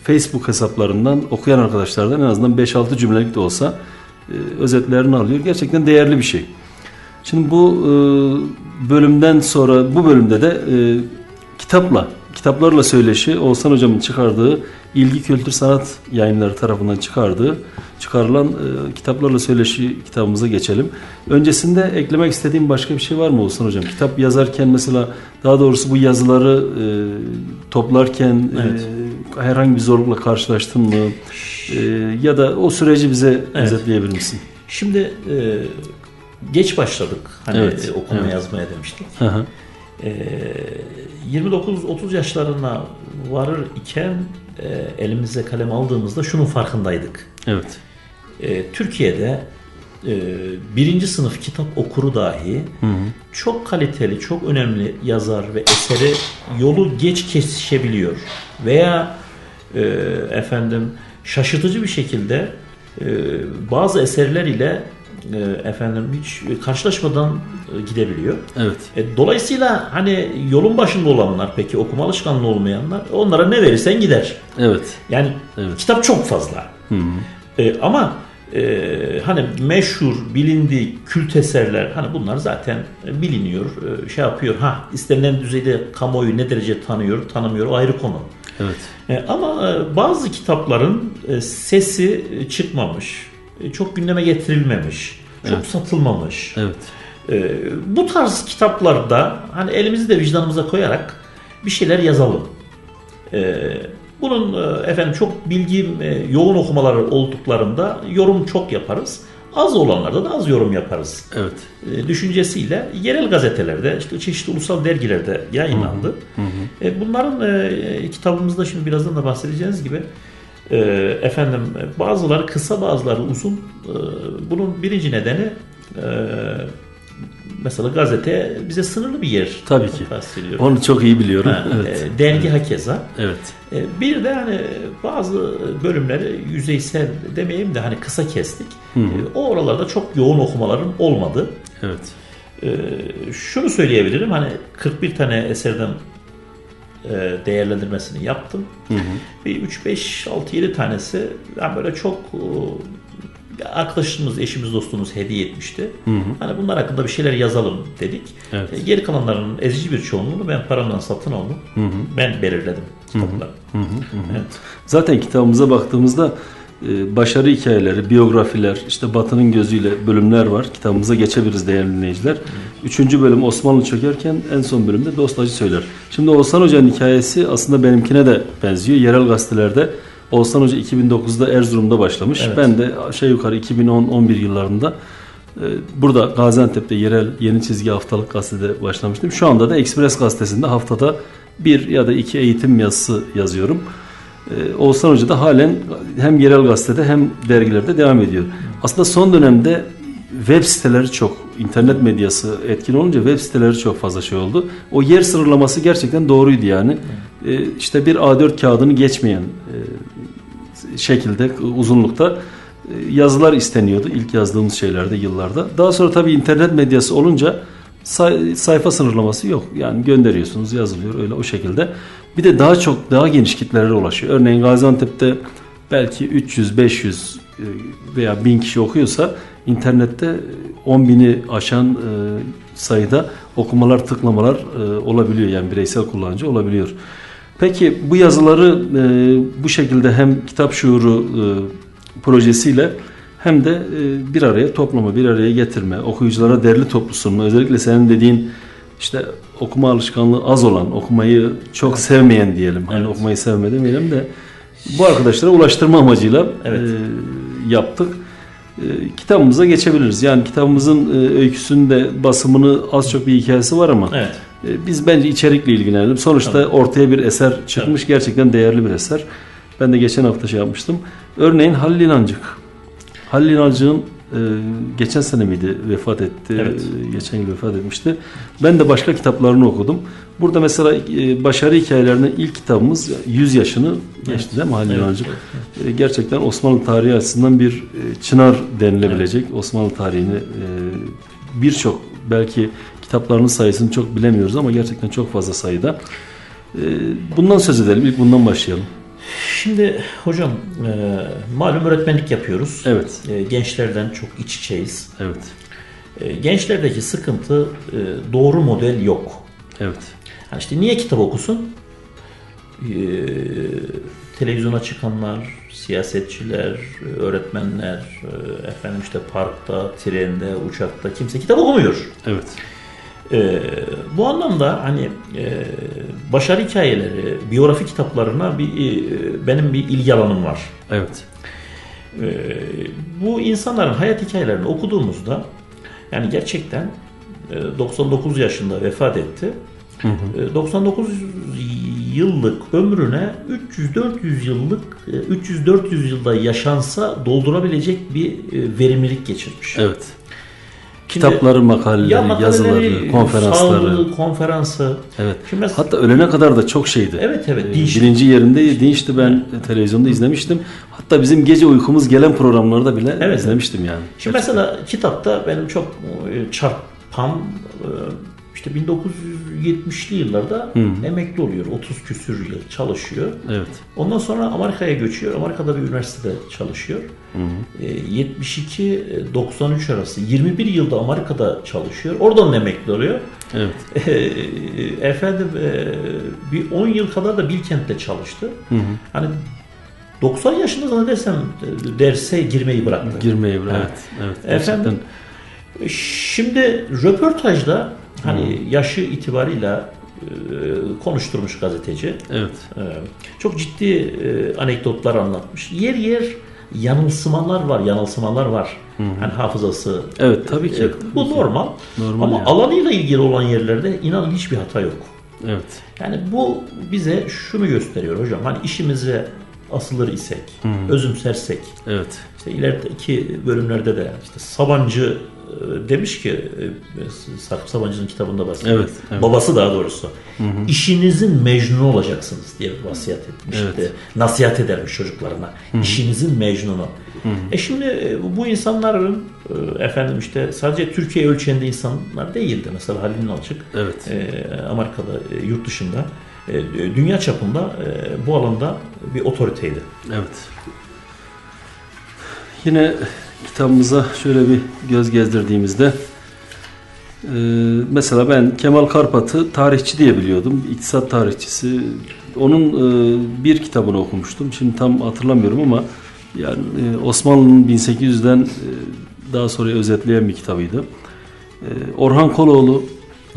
Facebook hesaplarından okuyan arkadaşlardan en azından 5-6 cümlelik de olsa e, özetlerini alıyor. Gerçekten değerli bir şey. Şimdi bu e, bölümden sonra bu bölümde de kitapla, kitaplarla söyleşi Oğuzhan Hocam'ın çıkardığı İlgi Kültür Sanat yayınları tarafından çıkardığı çıkarılan e, kitaplarla söyleşi kitabımıza geçelim. Öncesinde eklemek istediğim başka bir şey var mı Oğuzhan Hocam? Kitap yazarken mesela daha doğrusu bu yazıları e, toplarken Evet. e, herhangi bir zorlukla karşılaştın mı? E, ya da o süreci bize Evet. özetleyebilir misin? Şimdi e, geç başladık. Hani Evet, e, okuma evet. yazmaya demiştik. Hı hı. E, 29-30 yaşlarına varır iken e, elimize kalem aldığımızda şunun farkındaydık. Evet. E, Türkiye'de e, birinci sınıf kitap okuru dahi çok kaliteli, çok önemli yazar ve eseri yolu geç kesişebiliyor. Veya e, efendim şaşırtıcı bir şekilde e, bazı eserler ile e, efendim hiç karşılaşmadan e, gidebiliyor. Evet. E, dolayısıyla hani yolun başında olanlar peki okuma alışkanlığı olmayanlar onlara ne verirsen gider. Evet. Yani Evet. kitap çok fazla. E, ama e, hani meşhur, bilindik, kült eserler hani bunlar zaten e, biliniyor, e, şey yapıyor. Ha istenilen düzeyde kamuoyu ne derece tanıyor, tanımıyor o ayrı konu. Evet. E, ama e, bazı kitapların e, sesi e, çıkmamış, e, çok gündeme getirilmemiş, çok Evet. satılmamış. Evet. E, bu tarz kitaplarda hani elimizi de vicdanımıza koyarak bir şeyler yazalım. E, bunun e, efendim çok bilgi e, yoğun okumaları olduklarında yorum çok yaparız. Az olanlarda da az yorum yaparız. Evet. E, düşüncesiyle yerel gazetelerde, işte çeşitli ulusal dergilerde yayınlandı. E, bunların e, kitabımızda şimdi birazdan da bahsedeceğiniz gibi e, efendim bazıları kısa bazıları uzun. E, bunun birinci nedeni e, mesela gazete bize sınırlı bir yer. Tabii ki. Onu çok iyi biliyorum. Ha, evet. e, dergi hakeza. Evet. E, Bir de hani bazı bölümleri yüzeysel demeyeyim de hani kısa kestik. E, O oralarda çok yoğun okumaların olmadı. Evet. E, Şunu söyleyebilirim hani 41 tane eserden değerlendirmesini yaptım. Bir 3 5 6 7 tanesi yani böyle çok e, arkadaşımız, eşimiz, dostumuz hediye etmişti. Hani bunlar hakkında bir şeyler yazalım dedik. Evet. E, Geri kalanlarının ezici bir çoğunluğunu ben paramdan satın aldım. Ben belirledim kitapları. Evet. Zaten kitabımıza baktığımızda e, başarı hikayeleri, biyografiler, işte Batı'nın gözüyle bölümler var. Kitabımıza geçebiliriz değerli dinleyiciler. Üçüncü bölüm Osmanlı çökerken en son bölümde Dost Acı Söyler. Şimdi Oğuzhan Hoca'nın hikayesi aslında benimkine de benziyor. Yerel gazetelerde Oğuzhan Hoca 2009'da Erzurum'da başlamış. Evet. Ben de aşağı yukarı 2010-11 yıllarında e, burada Gaziantep'te yerel yeni çizgi haftalık gazetede başlamıştım. Şu anda da Express gazetesinde haftada bir ya da iki eğitim yazısı yazıyorum. Ee, Oğuzhan Hoca da halen hem yerel gazetede hem dergilerde devam ediyor. Aslında son dönemde web siteleri çok, internet medyası etkin olunca web siteleri çok fazla şey oldu. O yer sınırlaması gerçekten doğruydu yani. Ee, işte bir A4 kağıdını geçmeyen e, şekilde uzunlukta e, yazılar isteniyordu ilk yazdığımız şeylerde yıllarda. Daha sonra tabii internet medyası olunca say- sayfa sınırlaması yok. Yani gönderiyorsunuz yazılıyor öyle o şekilde. Bir de daha çok daha geniş kitlelere ulaşıyor. Örneğin Gaziantep'te belki 300, 500 e, veya 1000 kişi okuyorsa internette 10 bini aşan e, sayıda okumalar, tıklamalar e, olabiliyor. Yani bireysel kullanıcı olabiliyor. Peki bu yazıları e, bu şekilde hem kitap şuuru e, projesiyle hem de e, bir araya toplama, bir araya getirme, okuyuculara derli toplu sunma. Özellikle senin dediğin işte okuma alışkanlığı az olan, okumayı çok sevmeyen diyelim. Hani Evet. okumayı sevme demeyelim de bu arkadaşlara ulaştırma amacıyla Evet. e, yaptık. E, kitabımıza geçebiliriz. Yani kitabımızın e, öyküsünde basımını az çok bir hikayesi var ama Evet. e, Biz bence içerikle ilgilenelim. Sonuçta ortaya bir eser çıkmış. Gerçekten değerli bir eser. Ben de geçen hafta şey yapmıştım. Örneğin Halil İnancık. Halil İnancık'ın e, geçen sene miydi vefat etti? Evet. Geçen yıl vefat etmişti. Ben de başka kitaplarını okudum. Burada mesela e, başarı hikayelerinin ilk kitabımız 100 yaşını geçti değil mi Halil Evet, evet, E, Gerçekten Osmanlı tarihi açısından bir e, çınar denilebilecek. Osmanlı tarihini e, birçok belki kitaplarının sayısını çok bilemiyoruz ama gerçekten çok fazla sayıda. Bundan söz edelim. İlk bundan başlayalım. Şimdi hocam e, malum öğretmenlik yapıyoruz. Evet. E, gençlerden çok iç içeyiz. Evet. E, gençlerdeki sıkıntı e, doğru model yok. Evet. Yani işte niye kitap okusun? E, televizyona çıkanlar, siyasetçiler, öğretmenler, e, efendim işte parkta, trende, uçakta kimse kitap okumuyor. Evet. Ee, bu anlamda hani e, başarı hikayeleri, biyografi kitaplarına bir e, benim bir ilgi alanım var. Evet. Ee, bu insanların hayat hikayelerini okuduğumuzda yani gerçekten e, 99 yaşında vefat etti. E, 99 yıllık ömrüne 300-400 yıllık e, 300-400 yılda yaşansa doldurabilecek bir e, verimlilik geçirmiş. Evet. Şimdi- Kitapları, makaleleri, Ya makaleleri, yazıları, konferansları. sağlığı, konferansı. Evet. Şimdi mes- Hatta ölene kadar da çok şeydi. Evet evet Ee, dinç. Birinci yerinde dinçti ben televizyonda izlemiştim. Hatta bizim gece uykumuz gelen programlarda bile Evet. izlemiştim yani. Şimdi mesela kitapta benim çok e, çarpan e, işte 1970'li yıllarda emekli oluyor. 30 küsür yıl çalışıyor. Evet. Ondan sonra Amerika'ya göçüyor. Amerika'da bir üniversitede çalışıyor. E, 72-93 arası 21 yılda Amerika'da çalışıyor. Oradan emekli oluyor. Evet. (laughs) E, efendim e, bir 10 yıl kadar da Bilkent'te çalıştı. Hani 90 yaşında zannedersem e, derse girmeyi bıraktı. Girmeyi bırak. Evet. Evet. Gerçekten. Efendim şimdi röportajda hani yaşı itibarıyla e, konuşturmuş gazeteci. Evet. E, çok ciddi e, anekdotlar anlatmış. Yer yer yanılsamalar var, yanılsamalar var. Hani hafızası. Evet, tabii ki. Bu normal. Normal Ama yani. alanıyla ilgili olan yerlerde inanın hiçbir hata yok. Evet. Yani bu bize şunu gösteriyor hocam. Hani işimize asılır isek, özümsersek, Evet. işte ilerideki bölümlerde de işte Sabancı demiş ki e, Sarp Sabancı'nın kitabında bahsediyor. Evet, evet. Babası daha doğrusu. İşinizin mecnunu olacaksınız diye vasiyet etmişti. Evet. Nasihat edermiş çocuklarına. İşinizin mecnunu. E şimdi e, bu insanların e, efendim işte sadece Türkiye ölçeğinde insanlar değildi. Mesela Halil Nalçık Evet. e, Amerika'da, e, yurt dışında e, dünya çapında e, bu alanda bir otoriteydi. Evet. Yine kitabımıza şöyle bir göz gezdirdiğimizde e, mesela ben Kemal Karpat'ı tarihçi diye biliyordum. İktisat tarihçisi. Onun e, bir kitabını okumuştum. Şimdi tam hatırlamıyorum ama yani e, Osmanlı'nın 1800'den e, daha sonra özetleyen bir kitabıydı. E, Orhan Koloğlu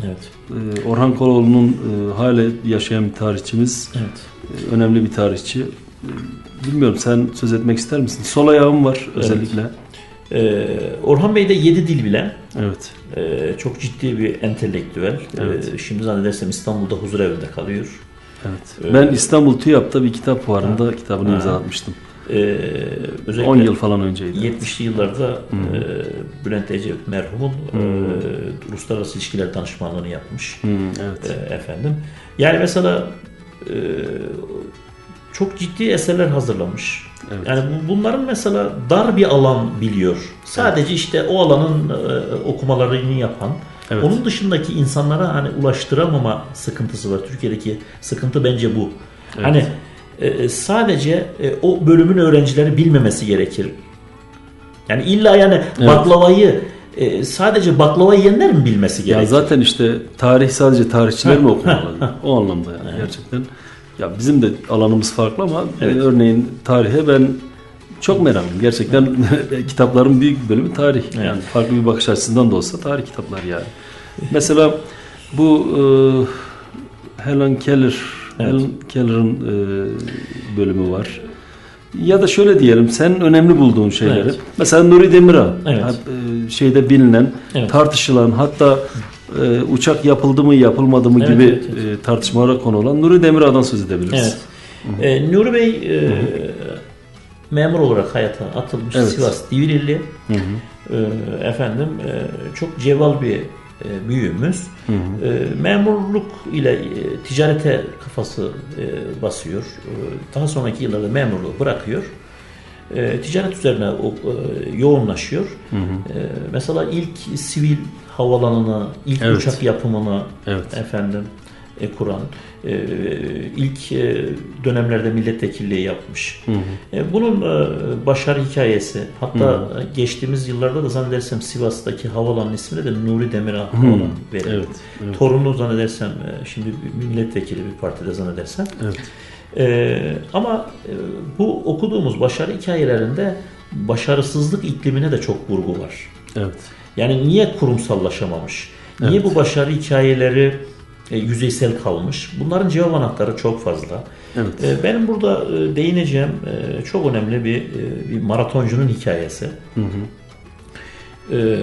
Evet. e, Orhan Koloğlu'nun e, hala yaşayan bir tarihçimiz. Evet. E, önemli bir tarihçi. Bilmiyorum sen söz etmek ister misin? Sol ayağım var özellikle. Ee, Orhan Bey de yedi dil bilen, Evet. e, çok ciddi bir entelektüel. Evet. Ee, şimdi zannedersem İstanbul'da huzur evinde kalıyor. Evet. Ben İstanbul TÜYAP'ta bir kitap fuarında kitabını Ha. imzalatmıştım. Ee, özellikle 10 yıl falan önceydi. 70'li yıllarda e, Bülent Ecevit merhumun e, uluslararası ilişkiler danışmanlığını yapmış. Hı, evet. E, efendim. Yani mesela e, çok ciddi eserler hazırlamış. Yani bu- bunların mesela dar bir alan biliyor. Sadece işte o alanın e, okumalarını yapan. Evet. Onun dışındaki insanlara hani ulaştıramama sıkıntısı var. Türkiye'deki sıkıntı bence bu. Hani e, sadece e, o bölümün öğrencileri bilmemesi gerekir. Yani illa yani baklavayı e, sadece baklava yiyenler mi bilmesi Ya gerekir? zaten işte tarih sadece tarihçiler mi okumalı? O anlamda yani gerçekten. Ya bizim de alanımız farklı ama Evet. örneğin tarihe ben çok meraklıyım. Gerçekten (laughs) kitapların büyük bir bölümü tarih. Yani farklı bir bakış açısından da olsa tarih kitapları yani. Mesela bu e, Helen Keller Evet. Helen Keller'ın e, bölümü var. Ya da şöyle diyelim sen önemli bulduğun şeyleri. Evet. Mesela Nuri Demirağ Evet. e, şeyde bilinen, Evet. tartışılan hatta e, uçak yapıldı mı yapılmadı mı Evet, gibi evet, evet. e, tartışmalara konu olan Nuri Demirağ'dan söz edebiliriz. Evet. E, Nuri Bey e, memur olarak hayata atılmış Evet. Sivas Divrilli. E, efendim e, çok cevval bir e, büyüğümüz. E, memurluk ile e, ticarete kafası e, basıyor. E, daha sonraki yıllarda memurluğu bırakıyor. E, ticaret üzerine o, e, yoğunlaşıyor. E, mesela ilk sivil havalanını, ilk Evet. uçak yapımını Evet. efendim e, kuran, e, ilk e, dönemlerde milletvekilliği yapmış. E, bunun e, başarı hikayesi, hatta e, geçtiğimiz yıllarda da zannedersem Sivas'taki havalanın ismini de Nuri Demirağ Havalanı verildi. Evet, evet. Torunu zannedersem e, şimdi milletvekili bir partide zannedersem. Evet. E, ama e, bu okuduğumuz başarı hikayelerinde başarısızlık iklimine de çok vurgu var. Evet. Yani niye kurumsallaşamamış? Niye bu başarı hikayeleri e, yüzeysel kalmış? Bunların cevap anahtarı çok fazla. Evet. E, benim burada e, değineceğim e, çok önemli bir, e, bir maratoncunun hikayesi. E,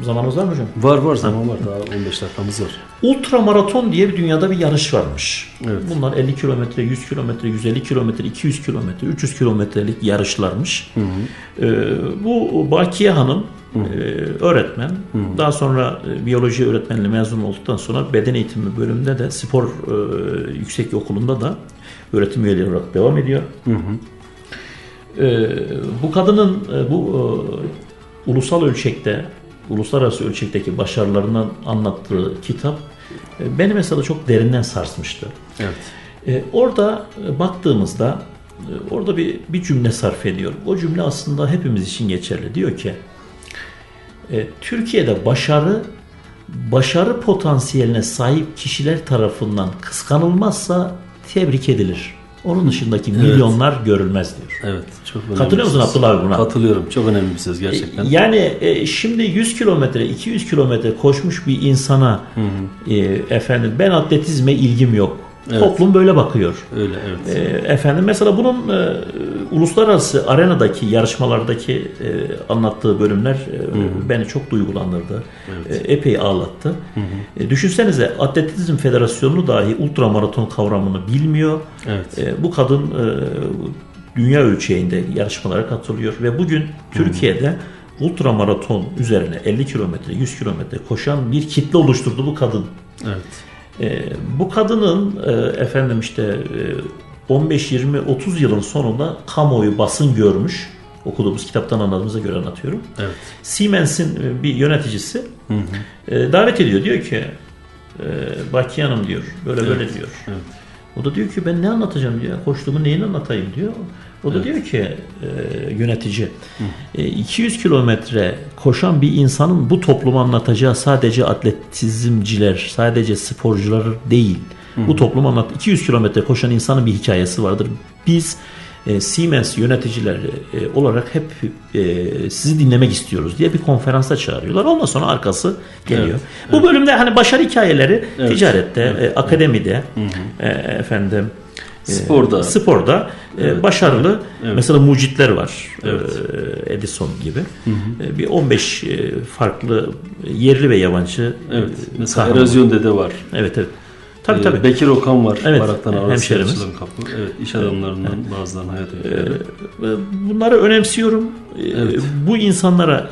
zamanımız var mı hocam? Var var zaman var daha 15 dakikamız var. Ultramaraton diye bir dünyada bir yarış varmış. Evet. Bunlar 50 kilometre, 100 kilometre, 150 kilometre, 200 kilometre, 300 kilometrelik yarışlarmış. Ee, bu Bakiye Hanım e, öğretmen. Daha sonra e, biyoloji öğretmenliği mezun olduktan sonra beden eğitimi bölümünde de spor e, yüksek okulunda da öğretim üyeliği olarak devam ediyor. Ee, bu kadının e, bu e, ulusal ölçekte, uluslararası ölçekteki başarılarından anlattığı kitap e, beni mesela çok derinden sarsmıştı. Evet. E, orada e, baktığımızda e, orada bir bir cümle sarf ediyor. O cümle aslında hepimiz için geçerli. Diyor ki e, Türkiye'de başarı başarı potansiyeline sahip kişiler tarafından kıskanılmazsa tebrik edilir. Onun dışındaki milyonlar görülmez diyor. Evet. Çok önemli Katılıyor musun. Abdullah abi buna? Katılıyorum. Çok önemli bir söz gerçekten. Yani e, şimdi 100 kilometre, 200 kilometre koşmuş bir insana e, efendim ben atletizme ilgim yok. Evet. Toplum böyle bakıyor. Öyle evet. E, efendim mesela bunun e, uluslararası arenadaki yarışmalardaki e, anlattığı bölümler e, beni çok duygulandırdı. E, epey ağlattı. E, düşünsenize Atletizm Federasyonu dahi ultramaraton kavramını bilmiyor. Evet. E, bu kadın e, dünya ölçeğinde yarışmalara katılıyor ve bugün Türkiye'de ultramaraton üzerine 50 kilometre, 100 kilometre koşan bir kitle oluşturdu bu kadın. Evet. E, bu kadının e, efendim işte e, 15 20 30 yılın sonunda kamuoyu basın görmüş. Okuduğumuz kitaptan anladığımıza göre anlatıyorum. Evet. Siemens'in e, bir yöneticisi e, davet ediyor. Diyor ki e, Hanım diyor. Böyle böyle diyor. Evet. O da diyor ki ben ne anlatacağım diyor. Koştuğumu neyini anlatayım diyor. O da diyor ki e, yönetici e, 200 kilometre koşan bir insanın bu toplumu anlatacağı sadece atletizmciler, sadece sporcular değil. Bu toplumu anlat. 200 kilometre koşan insanın bir hikayesi vardır. Biz e, Siemens yöneticiler e, olarak hep e, sizi dinlemek istiyoruz diye bir konferansa çağırıyorlar. Ondan sonra arkası geliyor. Evet, Bu bölümde hani başarı hikayeleri Evet, ticarette, evet, e, akademide, e, efendim e, Sporda. Sporda e, başarılı evet. mesela mucitler var. Evet. E, Edison gibi. E, bir 15 e, farklı yerli ve yabancı Evet. e, Mesela kahraman. erozyon dede var. Evet evet. Tabii Ee, tabii. Bekir Okan var. Evet, Baraktan hemşerimiz. kapı. Evet. iş adamlarından bazılarının hayat öyküleri. E, Bunları önemsiyorum. Evet. Bu insanlara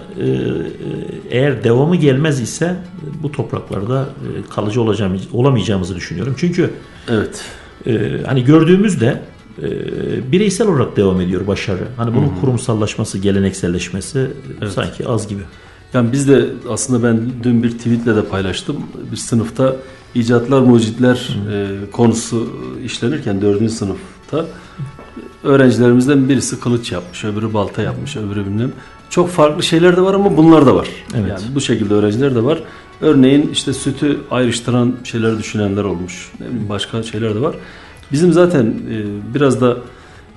eğer devamı gelmez ise bu topraklarda kalıcı olacağım, olamayacağımızı düşünüyorum. Çünkü Evet. Ee, hani gördüğümüzde e, bireysel olarak devam ediyor başarı. Hani bunun kurumsallaşması, gelenekselleşmesi e, sanki az gibi. Yani biz de aslında ben dün bir tweetle de paylaştım. Bir sınıfta icatlar mucitler e, konusu işlenirken dördüncü sınıfta öğrencilerimizden birisi kılıç yapmış, öbürü balta yapmış, öbürü bilmem. Çok farklı şeyler de var ama bunlar da var. Evet. Yani bu şekilde öğrenciler de var. Örneğin işte sütü ayrıştıran şeyler düşünenler olmuş. Ne bileyim başka şeyler de var. Bizim zaten e, biraz da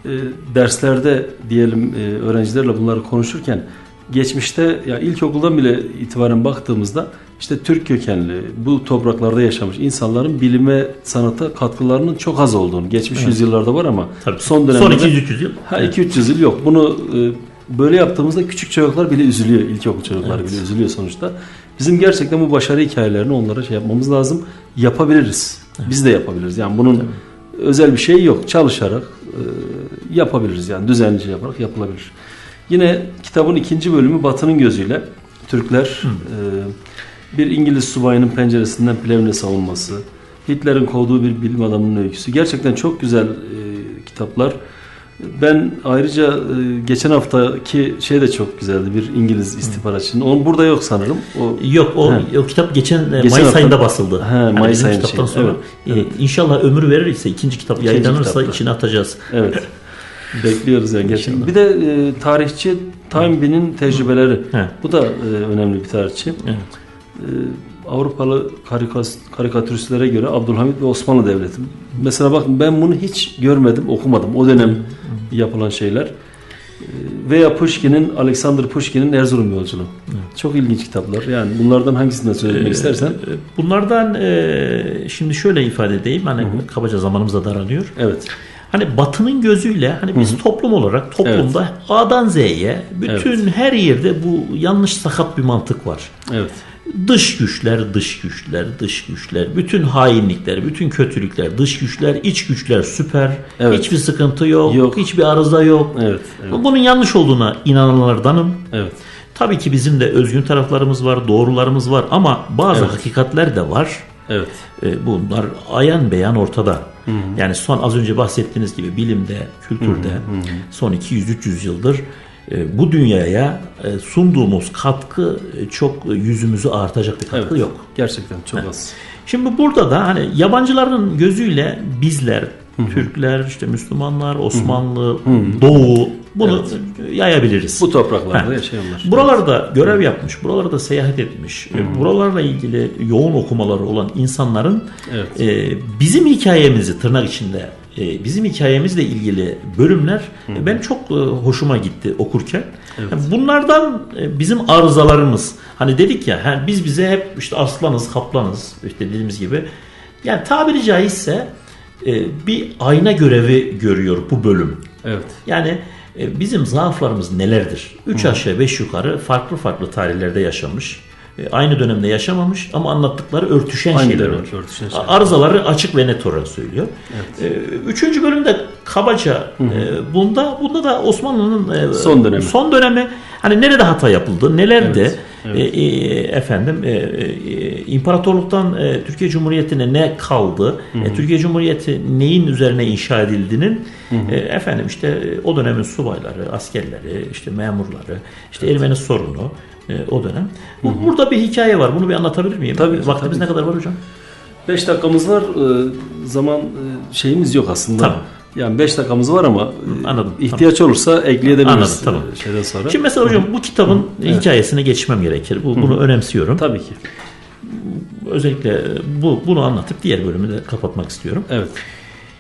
e, derslerde diyelim e, öğrencilerle bunları konuşurken geçmişte ya ilkokuldan bile itibaren baktığımızda işte Türk kökenli bu topraklarda yaşamış insanların bilime sanata katkılarının çok az olduğunu geçmiş yüzyıllarda var ama Tabii. son dönemde Son 200-300 yıl. Ha 200 yıl yok. Bunu e, böyle yaptığımızda küçük çocuklar bile üzülüyor. İlkokul çocukları bile üzülüyor sonuçta. Bizim gerçekten bu başarı hikayelerini onlara şey yapmamız lazım. Yapabiliriz. Biz de yapabiliriz. Yani bunun özel bir şey yok. Çalışarak e, yapabiliriz. Yani düzenlice yaparak yapılabilir. Yine kitabın ikinci bölümü Batı'nın gözüyle Türkler e, bir İngiliz subayının penceresinden Plevne savunması, Hitler'in kovduğu bir bilim adamının öyküsü. Gerçekten çok güzel e, kitaplar. Ben ayrıca e, geçen haftaki şey de çok güzeldi. Bir İngiliz istihbaratçının. Onun burada yok sanırım. O Yok o, He. o kitap geçen, e, Geçen Mayıs hafta- ayında basıldı. He, Hani Mayıs ayında kitaptan şey, sonra. evet, e, İnşallah ömür verirse ikinci kitap İkinci yayınlanırsa kitapta. içine atacağız. Evet. Bekliyoruz yani gerçekten. İnşallah. Bir de e, tarihçi Toynbee'nin tecrübeleri. He. Bu da e, önemli bir tarihçi. Evet. E, Avrupalı karikas, karikatüristlere göre Abdülhamit ve Osmanlı Devleti. Mesela bakın ben bunu hiç görmedim, okumadım. O dönem yapılan şeyler. E, Veya Pushkin'in, Alexander Pushkin'in Erzurum Yolculuğu. Çok ilginç kitaplar. Yani bunlardan hangisinden söz etmek istersen. E, Bunlardan e, şimdi şöyle ifade edeyim. Hani kabaca zamanımız da daralıyor. Evet. Hani batının gözüyle hani biz toplum olarak toplumda A'dan Z'ye bütün her yerde bu yanlış sakat bir mantık var. Evet. Dış güçler, dış güçler, dış güçler, bütün hainlikler, bütün kötülükler, dış güçler, iç güçler süper. Evet. Hiçbir sıkıntı yok, Yok. hiçbir arıza yok. Evet. Evet. Bunun yanlış olduğuna inananlardanım. Evet. Tabii ki bizim de özgün taraflarımız var, doğrularımız var ama bazı Evet. hakikatler de var. Evet. E, Bunlar ayan beyan ortada. Yani son az önce bahsettiğiniz gibi bilimde, kültürde son 200-300 yıldır bu dünyaya e, sunduğumuz katkı e, çok yüzümüzü artacak bir katkı Evet. yok. Gerçekten çok az. Şimdi burada da hani yabancıların gözüyle bizler, Türkler, işte Müslümanlar, Osmanlı, Doğu bunu yayabiliriz. Bu topraklarda yaşayanlar. Buralarda görev yapmış, buralarda seyahat etmiş, e, buralarla ilgili yoğun okumaları olan insanların Evet. e, bizim hikayemizi tırnak içinde e, bizim hikayemizle ilgili bölümler e, ben çok e, hoşuma gitti okurken. Yani bunlardan e, bizim arızalarımız hani dedik ya biz bize hep işte aslanız, kaplanız işte dediğimiz gibi. Yani tabiri caizse e, bir ayna görevi görüyor bu bölüm. Evet. Yani e, bizim zaaflarımız nelerdir? Üç aşağı beş yukarı farklı farklı tarihlerde yaşamış. E, Aynı dönemde yaşamamış ama anlattıkları örtüşen Aynı şeyler var. örtüşen şeyler. Arızaları açık ve net olarak söylüyor. E, Üçüncü bölümde kabaca e, bunda bunda da Osmanlı'nın Son dönemi. son dönemi hani nerede hata yapıldı, nelerde Evet, evet. e, efendim e, e, imparatorluktan e, Türkiye Cumhuriyeti'ne ne kaldı? E, Türkiye Cumhuriyeti neyin üzerine inşa edildiğinin e, efendim işte o dönemin subayları, askerleri, işte memurları, işte Ermeni sorunu e, o dönem. Bu, Burada bir hikaye var. Bunu bir anlatabilir miyim? Tabii Vaktimiz tabii ne kadar var hocam? 5 dakikamız var. Ee, Zaman e, şeyimiz yok aslında. Tamam. Yani 5 dakikamız var ama e, anladım, ihtiyaç olursa ekleyebiliriz Anladım, tamam. e, şeyden sonra. Şimdi mesela hocam bu kitabın hikayesine geçmem gerekir. Bu, bunu önemsiyorum. Tabii ki. Özellikle bu bunu anlatıp diğer bölümü de kapatmak istiyorum. Evet.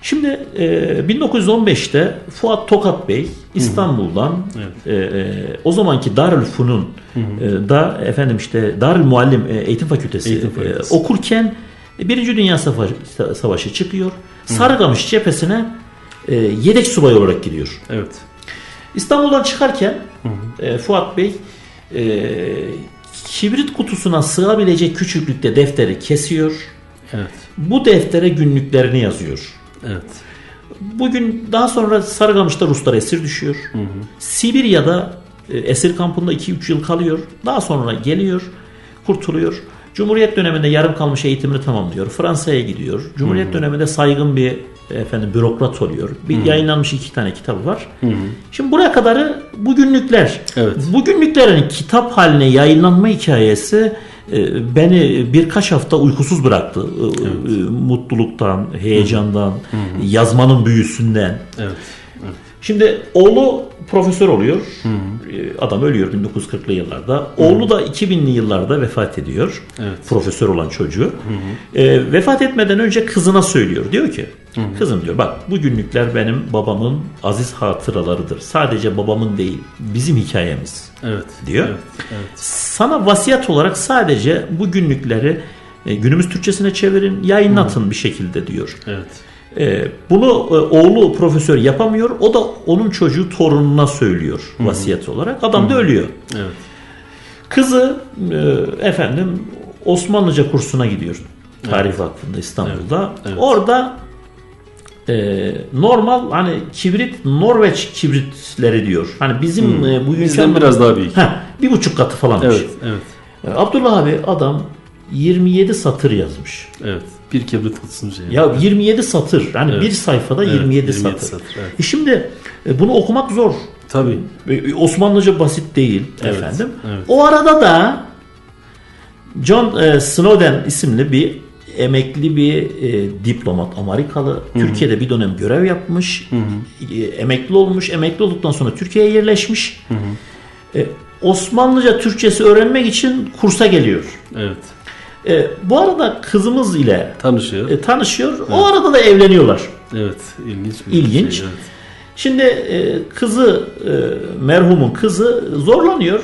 Şimdi e, 1915'te Fuat Tokat Bey İstanbul'dan e, e, o zamanki Darülfünun e, da efendim işte Darül Muallim e, Eğitim Fakültesi, Eğitim e, Fakültesi. okurken e, Birinci Dünya Savaşı, Savaşı çıkıyor. Sarıkamış cephesine e, yedek subay olarak gidiyor. Evet. İstanbul'dan çıkarken e, Fuat Bey e, kibrit kutusuna sığabilecek küçüklükte defteri kesiyor. Evet. Bu deftere günlüklerini yazıyor. Evet. Bugün daha sonra Sarıkamış'ta Ruslar esir düşüyor. Sibirya'da e, esir kampında 2-3 yıl kalıyor. Daha sonra geliyor, kurtuluyor. Cumhuriyet döneminde yarım kalmış eğitimini tamamlıyor. Fransa'ya gidiyor. Cumhuriyet döneminde saygın bir efendim bürokrat oluyor. Bir yayınlanmış iki tane kitabı var. Şimdi buraya kadarı bugünlükler. Evet. Bugünlüklerin kitap haline yayınlanma hikayesi beni birkaç hafta uykusuz bıraktı. E, e, Mutluluktan, heyecandan, yazmanın büyüsünden. Evet. Şimdi oğlu profesör oluyor. Ee, Adam ölüyor 1940'lı yıllarda. Oğlu da 2000'li yıllarda vefat ediyor. Evet. Profesör olan çocuğu. Ee, vefat etmeden önce kızına söylüyor. Diyor ki kızım diyor bak bu günlükler benim babamın aziz hatıralarıdır. Sadece babamın değil bizim hikayemiz Evet. diyor. Evet. Evet. Sana vasiyet olarak sadece bu günlükleri e, günümüz Türkçesine çevirin, yayınlatın bir şekilde diyor. Evet. Ee, bunu e, oğlu profesör yapamıyor. O da onun çocuğu torununa söylüyor vasiyet olarak. Adam da ölüyor. Evet. Kızı e, efendim Osmanlıca kursuna gidiyor. Tarih Vakfı'nda İstanbul'da. Evet, evet. Orada e, normal hani kibrit Norveç kibritleri diyor. Hani bizim e, bu Bizden biraz daha büyük. Heh, bir buçuk katı falanmış. Evet. Evet. E, Abdullah abi adam 27 satır yazmış. Evet. Bir kibrit kutusunun şeyi. Ya 27 satır. Hani Evet. bir sayfada Evet, 27, 27 satır. satır, evet. E şimdi e, bunu okumak zor. Tabii. E, Osmanlıca basit değil Evet, efendim. evet. O arada da John e, Snowden isimli bir emekli bir e, diplomat Amerikalı Türkiye'de bir dönem görev yapmış. E, emekli olmuş. Emekli olduktan sonra Türkiye'ye yerleşmiş. E, Osmanlıca Türkçesi öğrenmek için kursa geliyor. Evet. E, bu arada kızımız ile Tanışıyor. e, tanışıyor. O arada da evleniyorlar. Evet. İlginç bir İlginç. şey. Evet. Şimdi e, kızı e, merhumun kızı zorlanıyor.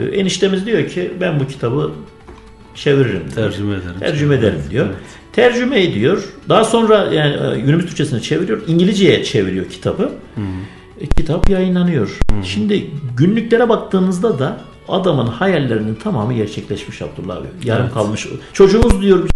E, eniştemiz diyor ki ben bu kitabı çeviririm. diyor. Tercüme ederim. Tercüme ederim diyor. Evet. Tercüme ediyor. Daha sonra yani e, günümüz Türkçesine çeviriyor. İngilizceye çeviriyor kitabı. E, kitap yayınlanıyor. Şimdi günlüklere baktığınızda da adamın hayallerinin tamamı gerçekleşmiş Abdullah abi. Yarım Evet. kalmış. Çocuğumuz diyor